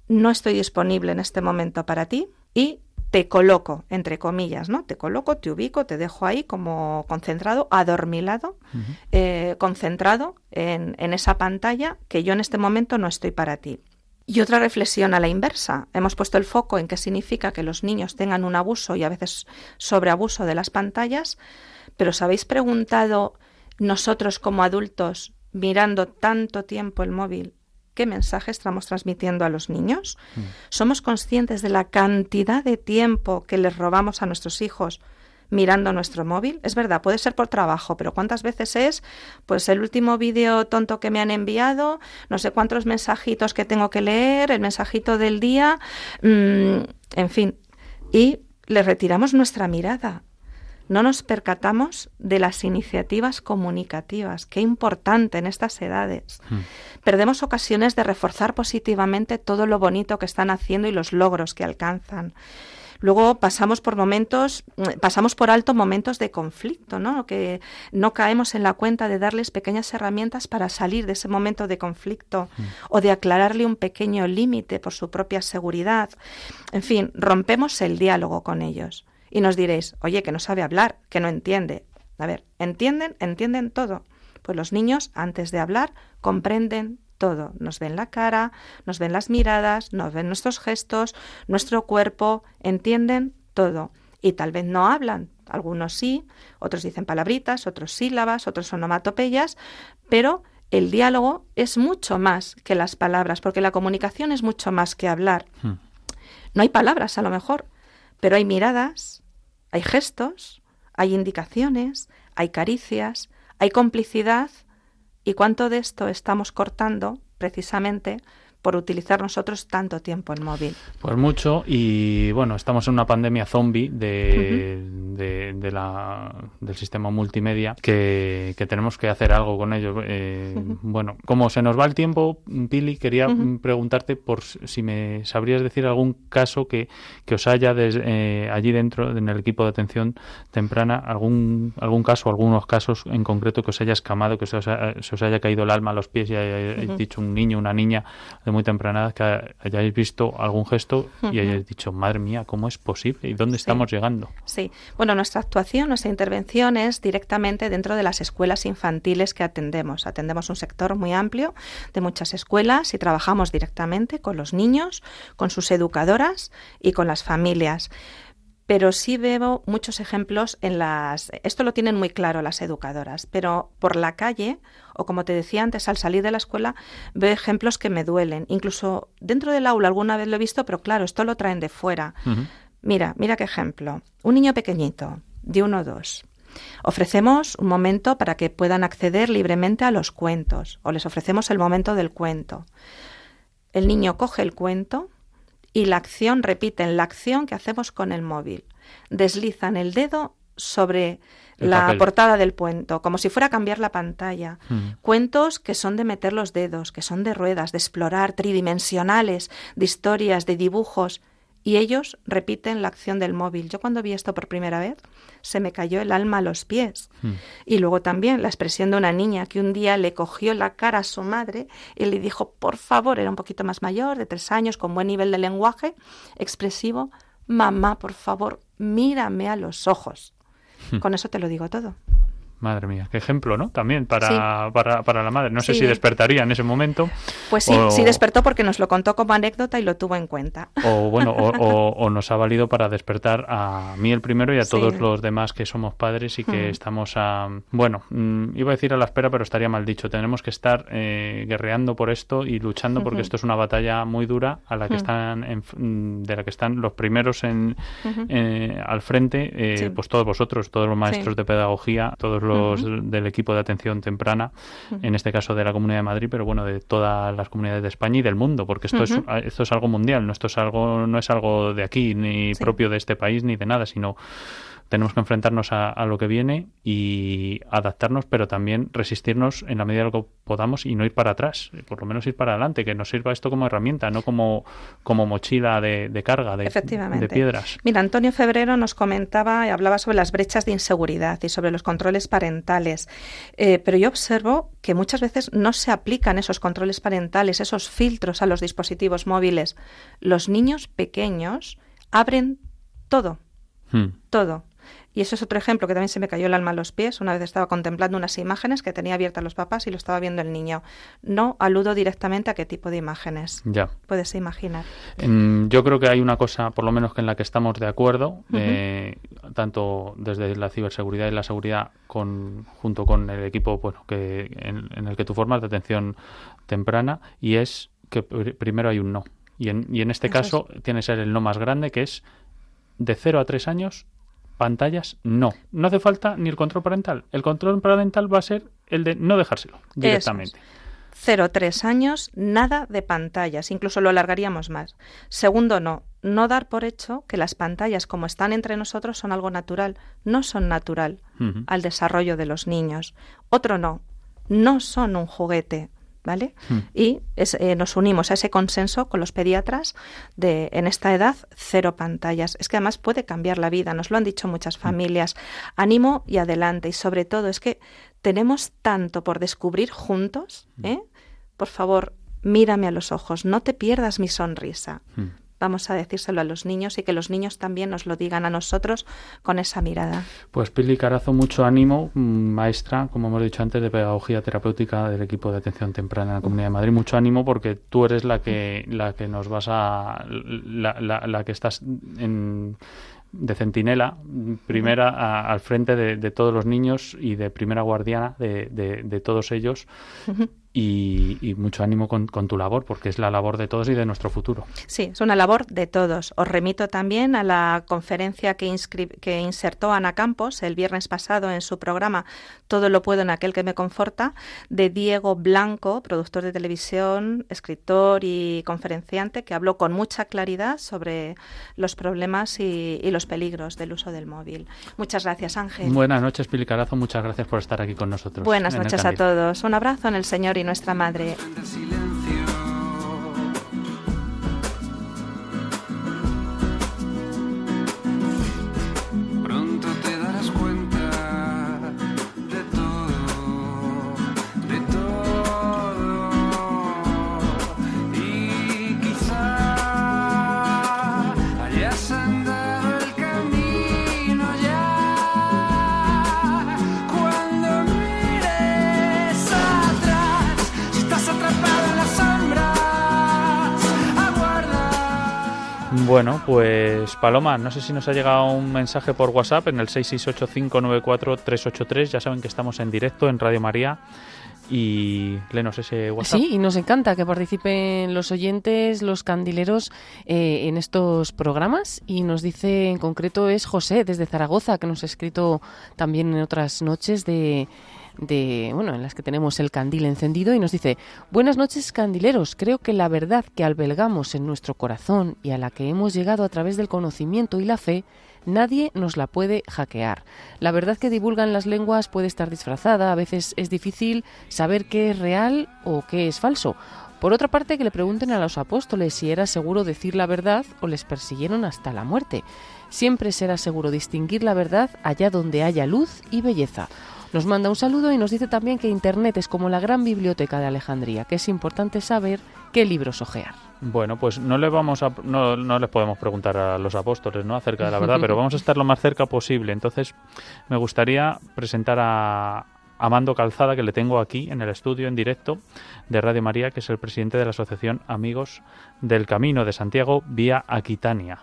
no estoy disponible en este momento para ti y te coloco, entre comillas, ¿no? Te coloco, te ubico, te dejo ahí como concentrado, adormilado, eh, concentrado en, en esa pantalla que yo en este momento no estoy para ti. Y otra reflexión a la inversa. Hemos puesto el foco en qué significa que los niños tengan un abuso y a veces sobreabuso de las pantallas, pero ¿os habéis preguntado nosotros como adultos, mirando tanto tiempo el móvil, qué mensaje estamos transmitiendo a los niños? Mm. ¿Somos conscientes de la cantidad de tiempo que les robamos a nuestros hijos mirando nuestro móvil? Es verdad, puede ser por trabajo, pero ¿cuántas veces es pues el último vídeo tonto que me han enviado, no sé cuántos mensajitos que tengo que leer, el mensajito del día, mm, en fin, y le retiramos nuestra mirada no nos percatamos de las iniciativas comunicativas. Qué importante en estas edades. Hmm. Perdemos ocasiones de reforzar positivamente todo lo bonito que están haciendo y los logros que alcanzan. Luego pasamos por momentos, pasamos por alto momentos de conflicto, ¿no? Que no caemos en la cuenta de darles pequeñas herramientas para salir de ese momento de conflicto hmm. o de aclararle un pequeño límite por su propia seguridad. En fin, rompemos el diálogo con ellos. Y nos diréis, oye, que no sabe hablar, que no entiende. A ver, ¿entienden? ¿Entienden todo? Pues los niños, antes de hablar, comprenden todo. Nos ven la cara, nos ven las miradas, nos ven nuestros gestos, nuestro cuerpo, entienden todo. Y tal vez no hablan, algunos sí, otros dicen palabritas, otros sílabas, otros onomatopeyas, pero el diálogo es mucho más que las palabras, porque la comunicación es mucho más que hablar. Hmm. No hay palabras a lo mejor, pero hay miradas, hay gestos, hay indicaciones, hay caricias, hay complicidad. Y cuánto de esto estamos cortando precisamente por utilizar nosotros tanto tiempo el móvil. Pues mucho y bueno, estamos en una pandemia zombie de, de, la, del sistema multimedia que, tenemos que hacer algo con ello. Eh, bueno, como se nos va el tiempo, Pili, quería preguntarte por si me sabrías decir algún caso que, que os haya eh, allí dentro, en el equipo de atención temprana, algún, algún caso, algunos casos en concreto que os haya escamado, que se os, haya caído el alma a los pies y hayáis dicho un niño, una niña muy temprana que hayáis visto algún gesto y hayáis dicho, madre mía, ¿cómo es posible? ¿Y dónde estamos llegando? Sí, bueno, nuestra actuación, nuestra intervención es directamente dentro de las escuelas infantiles que atendemos. Atendemos un sector muy amplio de muchas escuelas y trabajamos directamente con los niños, con sus educadoras y con las familias pero sí veo muchos ejemplos en las... Esto lo tienen muy claro las educadoras, pero por la calle, o como te decía antes, al salir de la escuela, veo ejemplos que me duelen. Incluso dentro del aula alguna vez lo he visto, pero claro, esto lo traen de fuera. Mira, mira qué ejemplo. Un niño pequeñito, de uno o dos. Ofrecemos un momento para que puedan acceder libremente a los cuentos, o les ofrecemos el momento del cuento. El niño coge el cuento, y la acción, repiten la acción que hacemos con el móvil. Deslizan el dedo sobre la portada del cuento, como si fuera a cambiar la pantalla. Mm. Cuentos que son de meter los dedos, que son de ruedas, de explorar, tridimensionales, de historias, de dibujos y ellos repiten la acción del móvil. Yo cuando vi esto por primera vez, se me cayó el alma a los pies. Hmm. Y luego también la expresión de una niña que un día le cogió la cara a su madre y le dijo, por favor, era un poquito más mayor, de tres años, con buen nivel de lenguaje expresivo, mamá, por favor, mírame a los ojos. Hmm. Con eso te lo digo todo. Madre mía, qué ejemplo, ¿no? También para, para, para, la madre. No sé si despertaría en ese momento. Pues sí, sí despertó porque nos lo contó como anécdota y lo tuvo en cuenta. O bueno, o, (laughs) nos ha valido para despertar a mí el primero y a todos los demás que somos padres y que estamos a... Bueno, mm, iba a decir a la espera, pero estaría mal dicho. Tenemos que estar eh, guerreando por esto y luchando porque esto es una batalla muy dura a la que están mm, de la que están los primeros en, eh, al frente, eh, pues todos vosotros, todos los maestros de pedagogía, todos los del equipo de atención temprana, en este caso de la Comunidad de Madrid, pero bueno, de todas las comunidades de España y del mundo, porque esto, es, esto es algo mundial, no, esto es algo, no es algo de aquí, ni propio de este país, ni de nada, sino tenemos que enfrentarnos a, lo que viene y adaptarnos, pero también resistirnos en la medida de lo que podamos y no ir para atrás, por lo menos ir para adelante, que nos sirva esto como herramienta, no como, como mochila de, carga, de, de, piedras. Mira, Antonio Febrero nos comentaba y hablaba sobre las brechas de inseguridad y sobre los controles parentales, eh, pero yo observo que muchas veces no se aplican esos controles parentales, esos filtros a los dispositivos móviles. Los niños pequeños abren todo, hmm. todo. Y eso es otro ejemplo que también se me cayó el alma a los pies. Una vez estaba contemplando unas imágenes que tenía abiertas los papás y lo estaba viendo el niño. No aludo directamente a qué tipo de imágenes. Ya. Puedes imaginar. yo creo que hay una cosa, por lo menos que en la que estamos de acuerdo, eh, tanto desde la ciberseguridad y la seguridad con, junto con el equipo bueno, que, en, el que tú formas de atención temprana, y es que primero hay un no. Y en, y en este caso tiene que ser el no más grande, que es de 0 a 3 años pantallas no. No hace falta ni el control parental. El control parental va a ser el de no dejárselo directamente. 0-3 años, nada de pantallas, incluso lo alargaríamos más. Segundo, no, no dar por hecho que las pantallas, como están entre nosotros, son algo natural. No son natural al desarrollo de los niños. Otro, no, no son un juguete. ¿Vale? Hmm. Y eh, nos unimos a ese consenso con los pediatras de en esta edad cero pantallas. Es que además puede cambiar la vida, nos lo han dicho muchas hmm. familias. Ánimo y adelante. Y sobre todo es que tenemos tanto por descubrir juntos, hmm. ¿eh? Por favor, mírame a los ojos, no te pierdas mi sonrisa vamos a decírselo a los niños y que los niños también nos lo digan a nosotros con esa mirada. Pues Pili Carazo, mucho ánimo, mm, maestra, como hemos dicho antes, de pedagogía terapéutica del equipo de atención temprana en la Comunidad de Madrid. Mucho ánimo porque tú eres la que, la que nos vas a... la, la, que estás en de centinela, primera al frente de, todos los niños y de primera guardiana de, de, todos ellos y, mucho ánimo con, tu labor, porque es la labor de todos y de nuestro futuro. Sí, es una labor de todos. Os remito también a la conferencia que, que insertó Ana Campos el viernes pasado en su programa Todo lo puedo en aquel que me conforta, de Diego Blanco, productor de televisión, escritor y conferenciante, que habló con mucha claridad sobre los problemas y, los peligros del uso del móvil. Muchas gracias, Ángel. Buenas noches, Pilicarazo. Muchas gracias por estar aquí con nosotros. Buenas noches a todos. Un abrazo en el Señor y nuestra Madre. Bueno, pues Paloma, no sé si nos ha llegado un mensaje por WhatsApp en el 668594383. Ya saben que estamos en directo en Radio María y lenos ese WhatsApp. Sí, y nos encanta que participen los oyentes, los candileros eh, en estos programas. Y nos dice en concreto es José desde Zaragoza, que nos ha escrito también en otras noches de de, bueno, en las que tenemos el candil encendido y nos dice, buenas noches candileros, creo que la verdad que albergamos en nuestro corazón y a la que hemos llegado a través del conocimiento y la fe, nadie nos la puede hackear. La verdad que divulgan las lenguas puede estar disfrazada, a veces es difícil saber qué es real o qué es falso. Por otra parte, que le pregunten a los apóstoles si era seguro decir la verdad o les persiguieron hasta la muerte. Siempre será seguro distinguir la verdad allá donde haya luz y belleza. Nos manda un saludo y nos dice también que Internet es como la gran biblioteca de Alejandría, que es importante saber qué libros ojear. Bueno, pues no le vamos a, no, no les podemos preguntar a los apóstoles, ¿no? Acerca de la verdad, (laughs) pero vamos a estar lo más cerca posible. Entonces, me gustaría presentar a Amando Calzada, que le tengo aquí en el estudio en directo de Radio María, que es el presidente de la Asociación Amigos del Camino de Santiago vía Aquitania.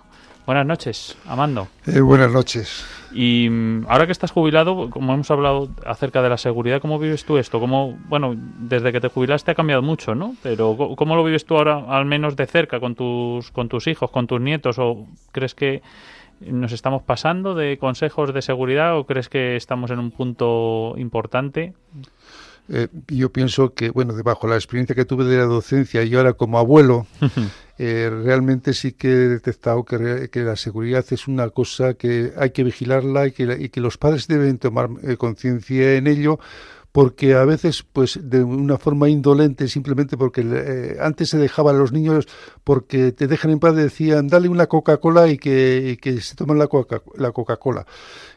Buenas noches, Amando. Eh, buenas noches. Y mm, ahora que estás jubilado, como hemos hablado acerca de la seguridad, ¿cómo vives tú esto? ¿Cómo, bueno, desde que te jubilaste ha cambiado mucho, ¿no? Pero ¿cómo lo vives tú ahora, al menos de cerca, con tus, con tus hijos, con tus nietos? ¿O crees que nos estamos pasando de consejos de seguridad o crees que estamos en un punto importante? Eh, yo pienso que, bueno, debajo la experiencia que tuve de la docencia y ahora como abuelo, (laughs) eh, realmente sí que he detectado que, que, la seguridad es una cosa que hay que vigilarla y que, y que los padres deben tomar eh, conciencia en ello porque a veces, pues de una forma indolente, simplemente porque eh, antes se dejaba a los niños porque te dejan en paz, decían, dale una Coca-Cola y que, y que se toman la Coca-Cola.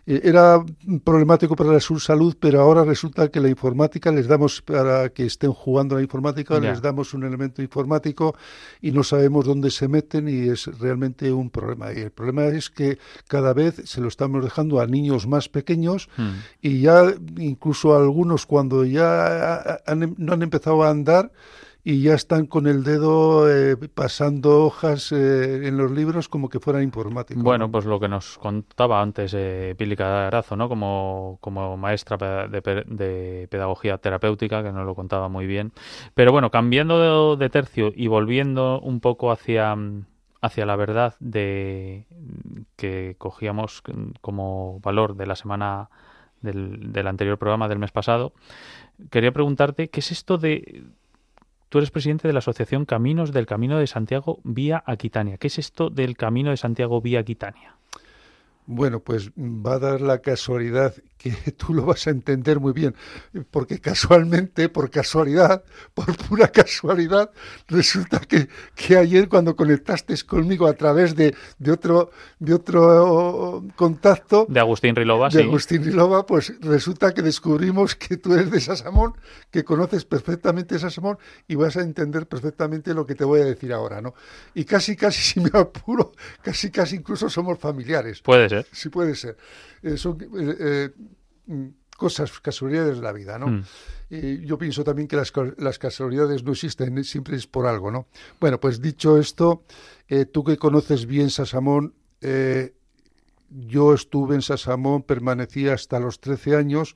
Eh, era problemático para su salud, pero ahora resulta que la informática les damos, para que estén jugando la informática, les damos un elemento informático y no sabemos dónde se meten y es realmente un problema. Y el problema es que cada vez se lo estamos dejando a niños más pequeños hmm. y ya incluso algunos cuando ya no han empezado a andar, y ya están con el dedo eh, pasando hojas eh, en los libros como que fueran informáticos. Bueno, pues lo que nos contaba antes eh, Pili Cadarazo, ¿no? Como, como maestra de, pedagogía terapéutica, que nos lo contaba muy bien. Pero bueno, cambiando de, tercio y volviendo un poco hacia hacia la verdad de que cogíamos como valor de la semana del, del anterior programa del mes pasado, quería preguntarte qué es esto de Tú eres presidente de la Asociación Caminos del Camino de Santiago vía Aquitania. ¿Qué es esto del Camino de Santiago vía Aquitania? Bueno, pues va a dar la casualidad que (laughs) tú lo vas a entender muy bien, porque casualmente, por casualidad, por pura casualidad, resulta que, que ayer cuando conectaste conmigo a través de, de otro de otro contacto de Agustín Rilova, de Agustín Rilova, pues resulta que descubrimos que tú eres de Sasamón, que conoces perfectamente Sasamón y vas a entender perfectamente lo que te voy a decir ahora, ¿no? Y casi casi (laughs) si me apuro, casi casi incluso somos familiares. Puede ser. Sí puede ser. Eh, eh, mm, cosas, casualidades de la vida, ¿no? Mm. Y yo pienso también que las, las, casualidades no existen, siempre es por algo, ¿no? Bueno, pues dicho esto, eh, tú que conoces bien Sasamón, yo estuve en Sasamón, permanecí hasta los 13 años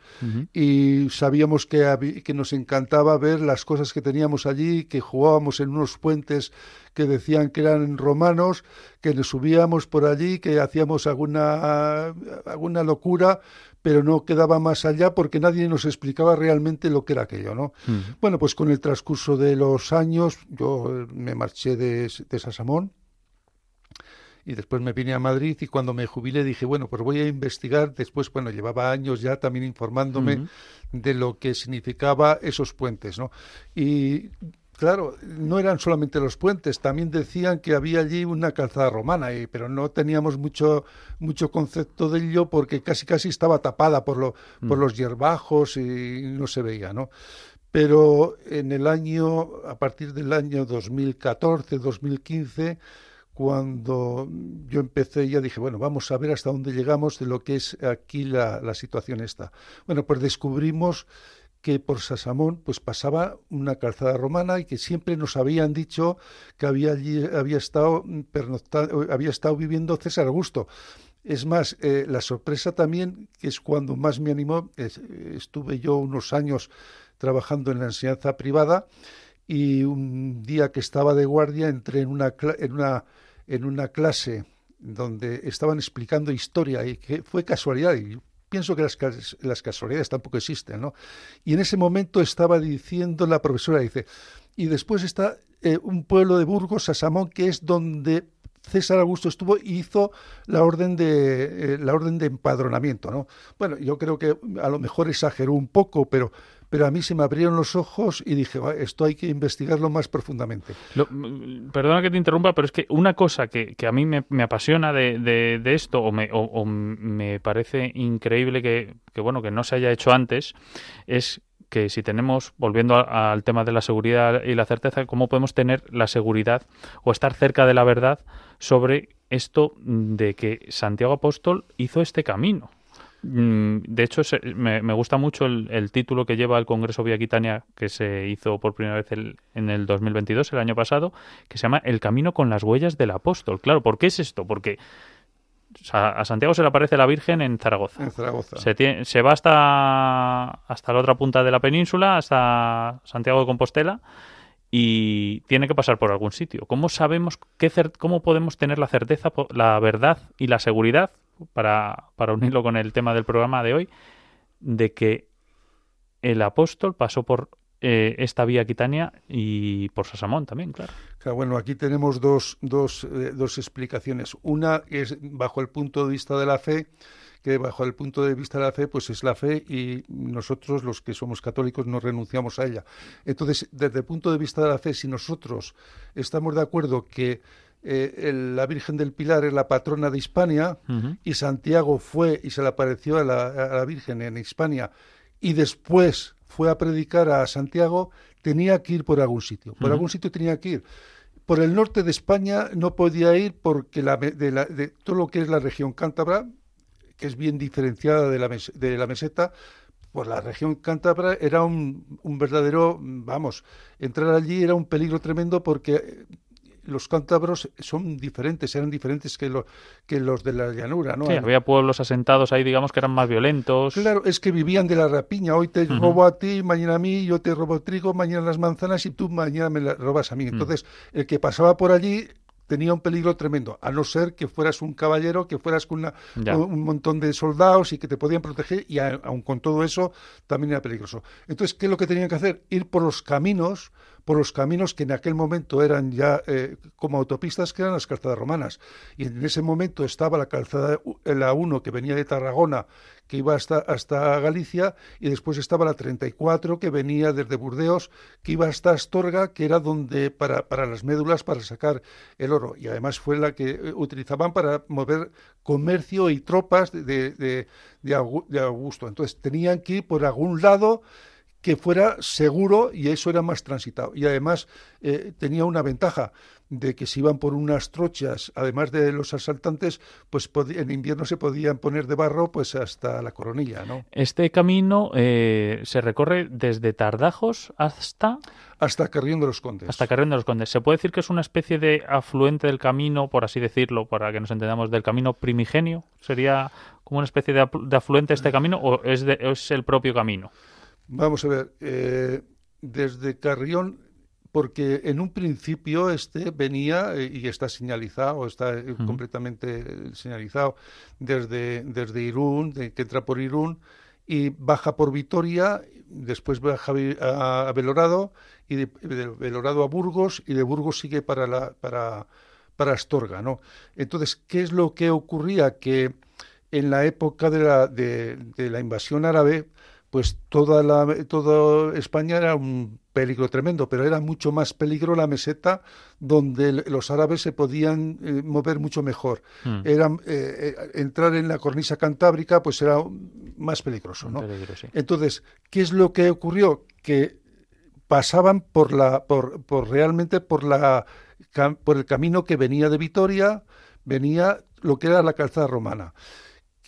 y sabíamos que, que nos encantaba ver las cosas que teníamos allí, que jugábamos en unos puentes que decían que eran romanos, que nos subíamos por allí, que hacíamos alguna, alguna locura, pero no quedaba más allá porque nadie nos explicaba realmente lo que era aquello, ¿no? Bueno, pues con el transcurso de los años yo me marché de, de Sasamón y después me vine a Madrid y cuando me jubilé dije, bueno, pues voy a investigar. Después, bueno, llevaba años ya también informándome de lo que significaba esos puentes, ¿no? Y claro, no eran solamente los puentes, también decían que había allí una calzada romana, y, pero no teníamos mucho, mucho concepto de ello porque casi casi estaba tapada por, lo, por mm. los hierbajos y no se veía, ¿no? Pero en el año, a partir del año 2014, 2015, cuando yo empecé ya dije, bueno, vamos a ver hasta dónde llegamos de lo que es aquí la, la situación esta. Bueno, pues descubrimos que por Sasamón pues pasaba una calzada romana y que siempre nos habían dicho que había allí había estado había estado viviendo César Augusto. Es más, eh, la sorpresa también, que es cuando más me animó, estuve yo unos años trabajando en la enseñanza privada y un día que estaba de guardia entré en una, en una en una clase donde estaban explicando historia y que fue casualidad y pienso que las, las casualidades tampoco existen, ¿no? Y en ese momento estaba diciendo la profesora, dice, y después está eh, un pueblo de Burgos, Sasamón, que es donde César Augusto estuvo y hizo la orden de eh, la orden de empadronamiento, ¿no? Bueno, yo creo que a lo mejor exageró un poco, pero pero a mí se me abrieron los ojos y dije, esto hay que investigarlo más profundamente. perdona que te interrumpa, pero es que una cosa que, a mí me, apasiona de, esto, o me, me parece increíble que, bueno, que no se haya hecho antes, es que si tenemos, volviendo al tema de la seguridad y la certeza, cómo podemos tener la seguridad o estar cerca de la verdad sobre esto de que Santiago Apóstol hizo este camino. Mm, de hecho, me, gusta mucho el, título que lleva el Congreso Vía Aquitania, que se hizo por primera vez en el 2022, el año pasado, que se llama El camino con las huellas del apóstol. Claro, ¿por qué es esto? Porque a Santiago se le aparece la Virgen en Zaragoza. En Zaragoza. Se, se va hasta, hasta la otra punta de la península, hasta Santiago de Compostela, y tiene que pasar por algún sitio. ¿Cómo sabemos, qué cómo podemos tener la certeza, la verdad y la seguridad para, para unirlo con el tema del programa de hoy, de que el apóstol pasó por eh, esta vía Aquitania y por Sasamón también, claro. claro bueno, aquí tenemos dos, dos, eh, dos explicaciones. Una es bajo el punto de vista de la fe, que bajo el punto de vista de la fe, pues es la fe y nosotros los que somos católicos no renunciamos a ella. Entonces, desde el punto de vista de la fe, si nosotros estamos de acuerdo que eh, la Virgen del Pilar es la patrona de Hispania y Santiago fue y se le apareció a la, Virgen en Hispania y después fue a predicar a Santiago, tenía que ir por algún sitio. Por algún sitio tenía que ir. Por el norte de España no podía ir porque la, de, todo lo que es la región cántabra, que es bien diferenciada de la, de la meseta, pues la región cántabra era un, un, verdadero, vamos, entrar allí era un peligro tremendo porque los cántabros son diferentes, eran diferentes que, que los de la llanura, ¿no? Sí, había pueblos asentados ahí, digamos, que eran más violentos. Claro, es que vivían de la rapiña. Hoy te robo a ti, mañana a mí, yo te robo trigo, mañana las manzanas y tú mañana me las robas a mí. Entonces, el que pasaba por allí tenía un peligro tremendo, a no ser que fueras un caballero, que fueras con, un montón de soldados y que te podían proteger, y aun con todo eso también era peligroso. Entonces, ¿qué es lo que tenían que hacer? Ir por los caminos por los caminos que en aquel momento eran ya eh, como autopistas, que eran las calzadas romanas. Y en ese momento estaba la calzada, la 1 que venía de Tarragona, que iba hasta, hasta Galicia, y después estaba la 34 que venía desde Burdeos, que iba hasta Astorga, que era donde para, para las médulas para sacar el oro. Y además fue la que eh, utilizaban para mover comercio y tropas de, de, de Augusto. Entonces tenían que ir por algún lado que fuera seguro y eso era más transitado. Y además eh, tenía una ventaja de que si iban por unas trochas, además de los asaltantes, pues en invierno se podían poner de barro pues hasta la coronilla, ¿no? Este camino eh, se recorre desde Tardajos hasta... Hasta Carrión de los Condes. Hasta Carrión de los Condes. ¿Se puede decir que es una especie de afluente del camino, por así decirlo, para que nos entendamos, del camino primigenio? ¿Sería como una especie de, afluente este camino o es, es el propio camino? Vamos a ver, eh, desde Carrión porque en un principio este venía eh, y está señalizado, está eh, completamente señalizado desde, desde Irún, que entra por Irún y baja por Vitoria, después baja a, Belorado y de, Belorado a Burgos y de Burgos sigue para la para para Astorga, ¿no? Entonces, ¿qué es lo que ocurría? Que en la época de la, de, de la invasión árabe, pues toda, la, toda España era un peligro tremendo, pero era mucho más peligro la meseta donde los árabes se podían eh, mover mucho mejor. Hmm. Era, eh, eh, entrar en la cornisa cantábrica pues era más peligroso. ¿no? Entonces, ¿qué es lo que ocurrió? Que pasaban por la, por, por realmente por la por el camino que venía de Vitoria, venía lo que era la calzada romana.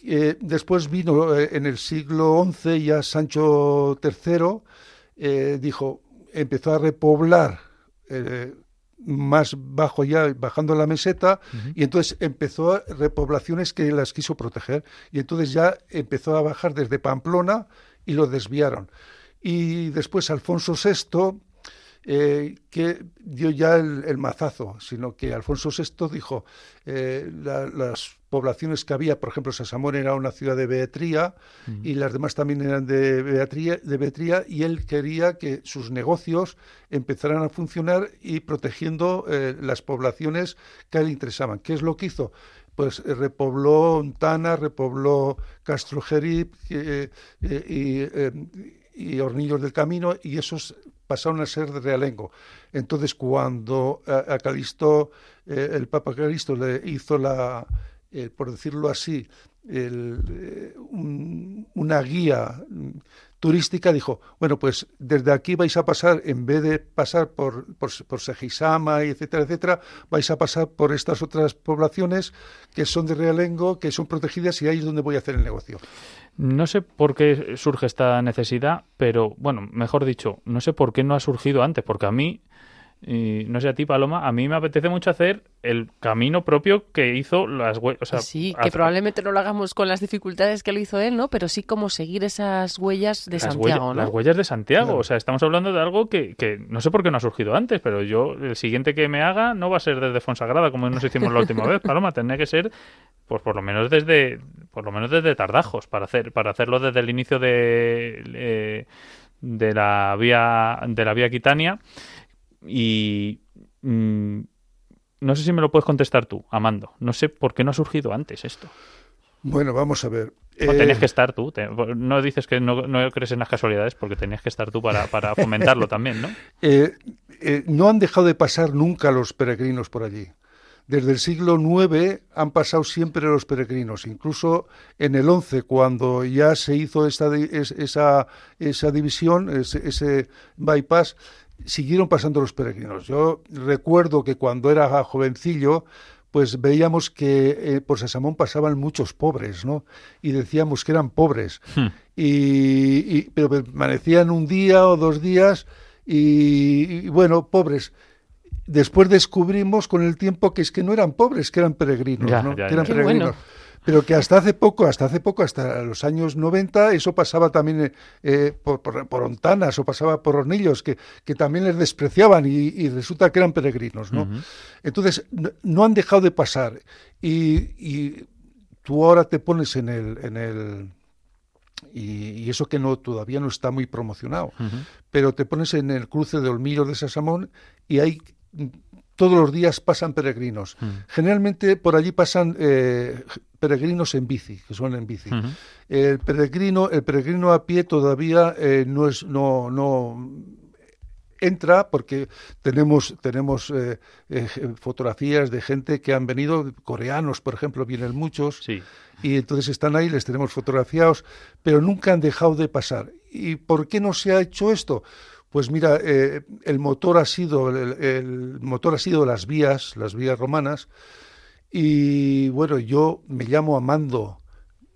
Eh, después vino eh, en el siglo XI ya Sancho III, eh, dijo, empezó a repoblar más bajo ya, bajando la meseta, y entonces empezó a repoblaciones que las quiso proteger, y entonces ya empezó a bajar desde Pamplona y lo desviaron. Y después Alfonso VI eh, que dio ya el, mazazo, sino que Alfonso VI dijo eh, las poblaciones que había, por ejemplo, Sasamón era una ciudad de Beatría y las demás también eran de Beatría, de y él quería que sus negocios empezaran a funcionar y protegiendo eh, las poblaciones que a él interesaban. ¿Qué es lo que hizo? pues repobló Ontana, repobló Castrojerib y, y Hornillos del Camino y esos pasaron a ser de realengo. Entonces, cuando a, Calisto, eh, el Papa Calisto le hizo la, eh, por decirlo así, eh, una guía turística, dijo, bueno, pues desde aquí vais a pasar, en vez de pasar por, por, por Sejisama, etcétera, etcétera, vais a pasar por estas otras poblaciones que son de realengo, que son protegidas y ahí es donde voy a hacer el negocio. No sé por qué surge esta necesidad, pero bueno, mejor dicho, no sé por qué no ha surgido antes, porque a mí, y no sé a ti, Paloma, a mí me apetece mucho hacer el camino propio que hizo las huellas. sí, que probablemente no lo hagamos con las dificultades que lo hizo él, ¿no? Pero sí como seguir esas huellas de Santiago, Las huellas de Santiago, o sea, estamos hablando de algo que, que no sé por qué no ha surgido antes, pero yo, el siguiente que me haga no va a ser desde Fonsagrada, como nos hicimos la última (laughs) vez, Paloma, tendría que ser pues por lo menos desde por lo menos desde Tardajos para hacer para hacerlo desde el inicio de eh, de la vía de la vía Quitania y mm, no sé si me lo puedes contestar tú, Amando. No sé por qué no ha surgido antes esto. Bueno, vamos a ver. No tenías eh, que estar tú. no dices que no, crees en las casualidades porque tenías que estar tú para, para (laughs) fomentarlo también, ¿no? Eh, no han dejado de pasar nunca los peregrinos por allí. Desde el siglo IX han pasado siempre los peregrinos, incluso en el XI, cuando ya se hizo esa, esa división, ese, bypass, siguieron pasando los peregrinos. Yo recuerdo que cuando era jovencillo, pues veíamos que eh, por Sasamón pasaban muchos pobres, ¿no? Y decíamos que eran pobres. Hmm. Y, pero permanecían un día o dos días y, bueno, pobres después descubrimos con el tiempo que es que no eran pobres, que eran peregrinos, ¿no? que eran peregrinos. Pero que hasta hace poco, hasta hace poco, hasta los años 90, eso pasaba también eh, por, por, Ontanas o pasaba por Hornillos, que, que también les despreciaban y, resulta que eran peregrinos, ¿no? Entonces, no, han dejado de pasar. Y, tú ahora te pones en el, en el y, eso que no todavía no está muy promocionado, pero te pones en el cruce de Olmillos de Sasamón y hay todos los días pasan peregrinos. Mm. Generalmente por allí pasan eh, peregrinos en bici, que son en bici. El peregrino, el peregrino a pie todavía eh, no es, no, no entra porque tenemos, tenemos eh, eh, fotografías de gente que han venido, coreanos, por ejemplo, vienen muchos, y entonces están ahí, les tenemos fotografiados, pero nunca han dejado de pasar. ¿Y por qué no se ha hecho esto? Pues mira, eh, el motor ha sido el, motor ha sido las vías, las vías romanas, y bueno, yo me llamo Amando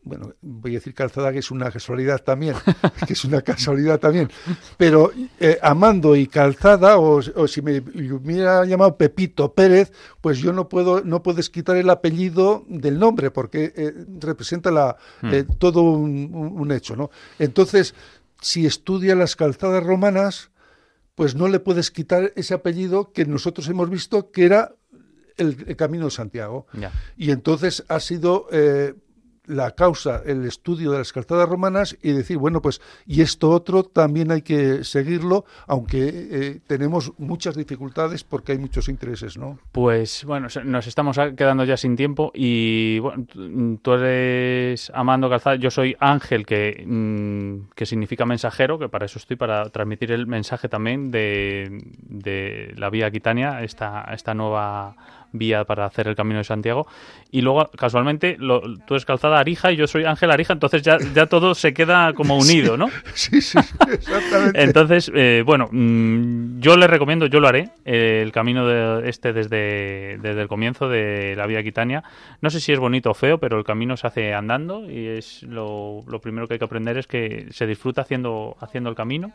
bueno, voy a decir calzada que es una casualidad también, (laughs) que es una casualidad también, pero eh, Amando y Calzada, o, si me, hubiera llamado Pepito Pérez, pues yo no puedo, no puedes quitar el apellido del nombre, porque eh, representa la, hmm. todo un, hecho, ¿no? Entonces, si estudia las calzadas romanas, pues no le puedes quitar ese apellido que nosotros hemos visto que era el, Camino de Santiago. Y entonces ha sido la causa, el estudio de las calzadas romanas y decir, bueno, pues, y esto otro también hay que seguirlo, aunque eh, tenemos muchas dificultades porque hay muchos intereses, ¿no? Pues, bueno, nos estamos quedando ya sin tiempo y, bueno, tú eres Amando Calzada, yo soy Ángel, que, mm, que significa mensajero, que para eso estoy, para transmitir el mensaje también de, de la vía Aquitania, esta, esta nueva vía para hacer el Camino de Santiago. Y luego, casualmente, lo, tú eres calzada Arija y yo soy Ángel Arija, entonces ya, ya todo se queda como unido, ¿no? (laughs) Sí, sí, exactamente. Entonces, eh, bueno, mm, yo le recomiendo, yo lo haré, eh, el camino de este desde, desde el comienzo de la vía Quitania. No sé si es bonito o feo, pero el camino se hace andando y es lo, lo primero que hay que aprender es que se disfruta haciendo, haciendo el camino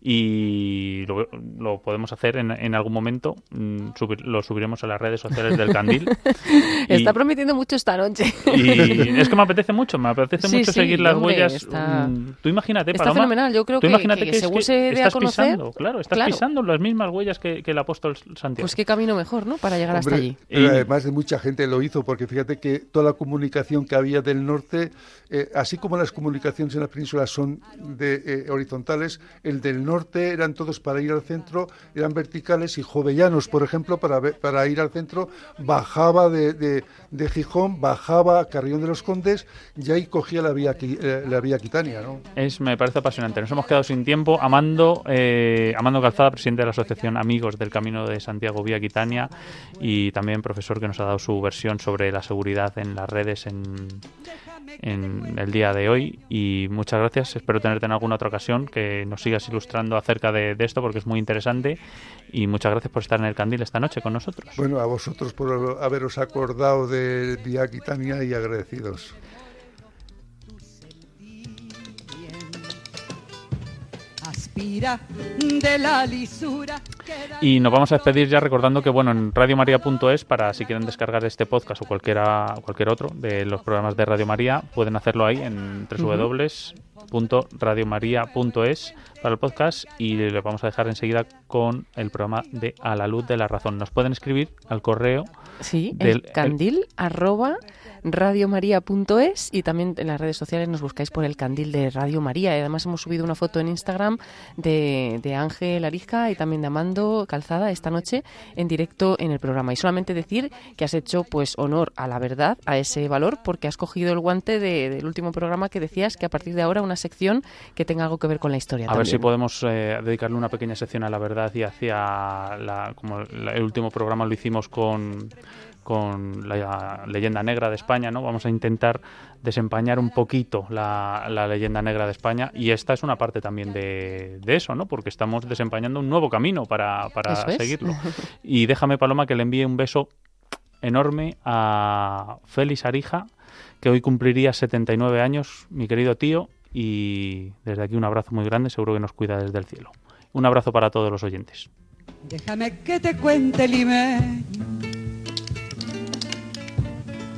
y lo, podemos hacer en, en algún momento, mm, lo subiremos a las redes sociales del Candil. (laughs) está prometiendo mucho esta noche. y (laughs) es que me apetece mucho, me apetece mucho seguir las huellas. Mm, tú imagínate, Está fenomenal, yo creo que, imagínate que, según se estás conocer, pisando, claro, estás pisando las mismas huellas que, el apóstol Santiago. Pues qué camino mejor, ¿no? Para llegar hasta allí. Pero además de mucha gente lo hizo, porque fíjate que toda la comunicación que había del norte, eh, así como las comunicaciones en la península son de, eh, horizontales, el del norte eran todos para ir al centro, eran verticales y Jovellanos, por ejemplo, para, para ir al centro, bajaba de, de, Gijón, bajaba a Carrión de los Condes y ahí cogía la vía, eh, la vía Quitania. ¿no? Es, me parece apasionante. Nos hemos quedado sin tiempo. Amando, eh, Amando Calzada, presidente de la Asociación Amigos del Camino de Santiago Vía Quitania y también profesor que nos ha dado su versión sobre la seguridad en las redes en en el día de hoy y muchas gracias. Espero tenerte en alguna otra ocasión que nos sigas ilustrando acerca de, esto porque es muy interesante y muchas gracias por estar en el Candil esta noche con nosotros. Bueno, a vosotros por haberos acordado de Día Aquitania y agradecidos. de la lisura. Y nos vamos a despedir ya recordando que bueno en radiomaria.es para si quieren descargar este podcast o cualquiera cualquier otro de los programas de Radio María pueden hacerlo ahí en www.radiomaria.es para el podcast y le vamos a dejar enseguida con el programa de A la luz de la razón. Nos pueden escribir al correo sí, del candil radiomaria.es y también en las redes sociales nos buscáis por el candil de Radio María. Además hemos subido una foto en Instagram de, de Ángel Arizca y también de Amando Calzada esta noche en directo en el programa. Y solamente decir que has hecho pues honor a la verdad, a ese valor, porque has cogido el guante del último programa que decías que a partir de ahora una sección que tenga algo que ver con la historia. A ver si podemos eh, dedicarle una pequeña sección a la verdad y hacia la, como el último programa lo hicimos con con la leyenda negra de España, ¿no? Vamos a intentar desempañar un poquito la, leyenda negra de España y esta es una parte también de, eso, ¿no? Porque estamos desempañando un nuevo camino para, para seguirlo. (laughs) Y déjame, Paloma, que le envíe un beso enorme a Félix Arija, que hoy cumpliría 79 años, mi querido tío, y desde aquí un abrazo muy grande, seguro que nos cuida desde el cielo. Un abrazo para todos los oyentes. Déjame que te cuente,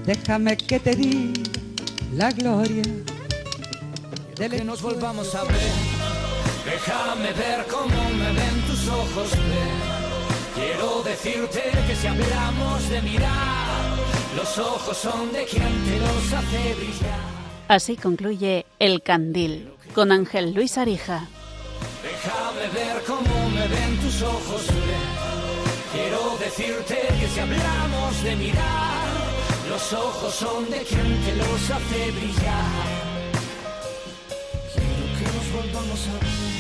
Déjame que te di la gloria de que nos volvamos a ver. Déjame ver cómo me ven tus ojos. Quiero decirte que si hablamos de mirar, los ojos son de quien te los hace brillar. Así concluye El Candil con Ángel Luis Arija. Déjame ver cómo me ven tus ojos. Quiero decirte que si hablamos de mirar, los ojos son de quien te los hace brillar. Quiero que nos volvamos a ver.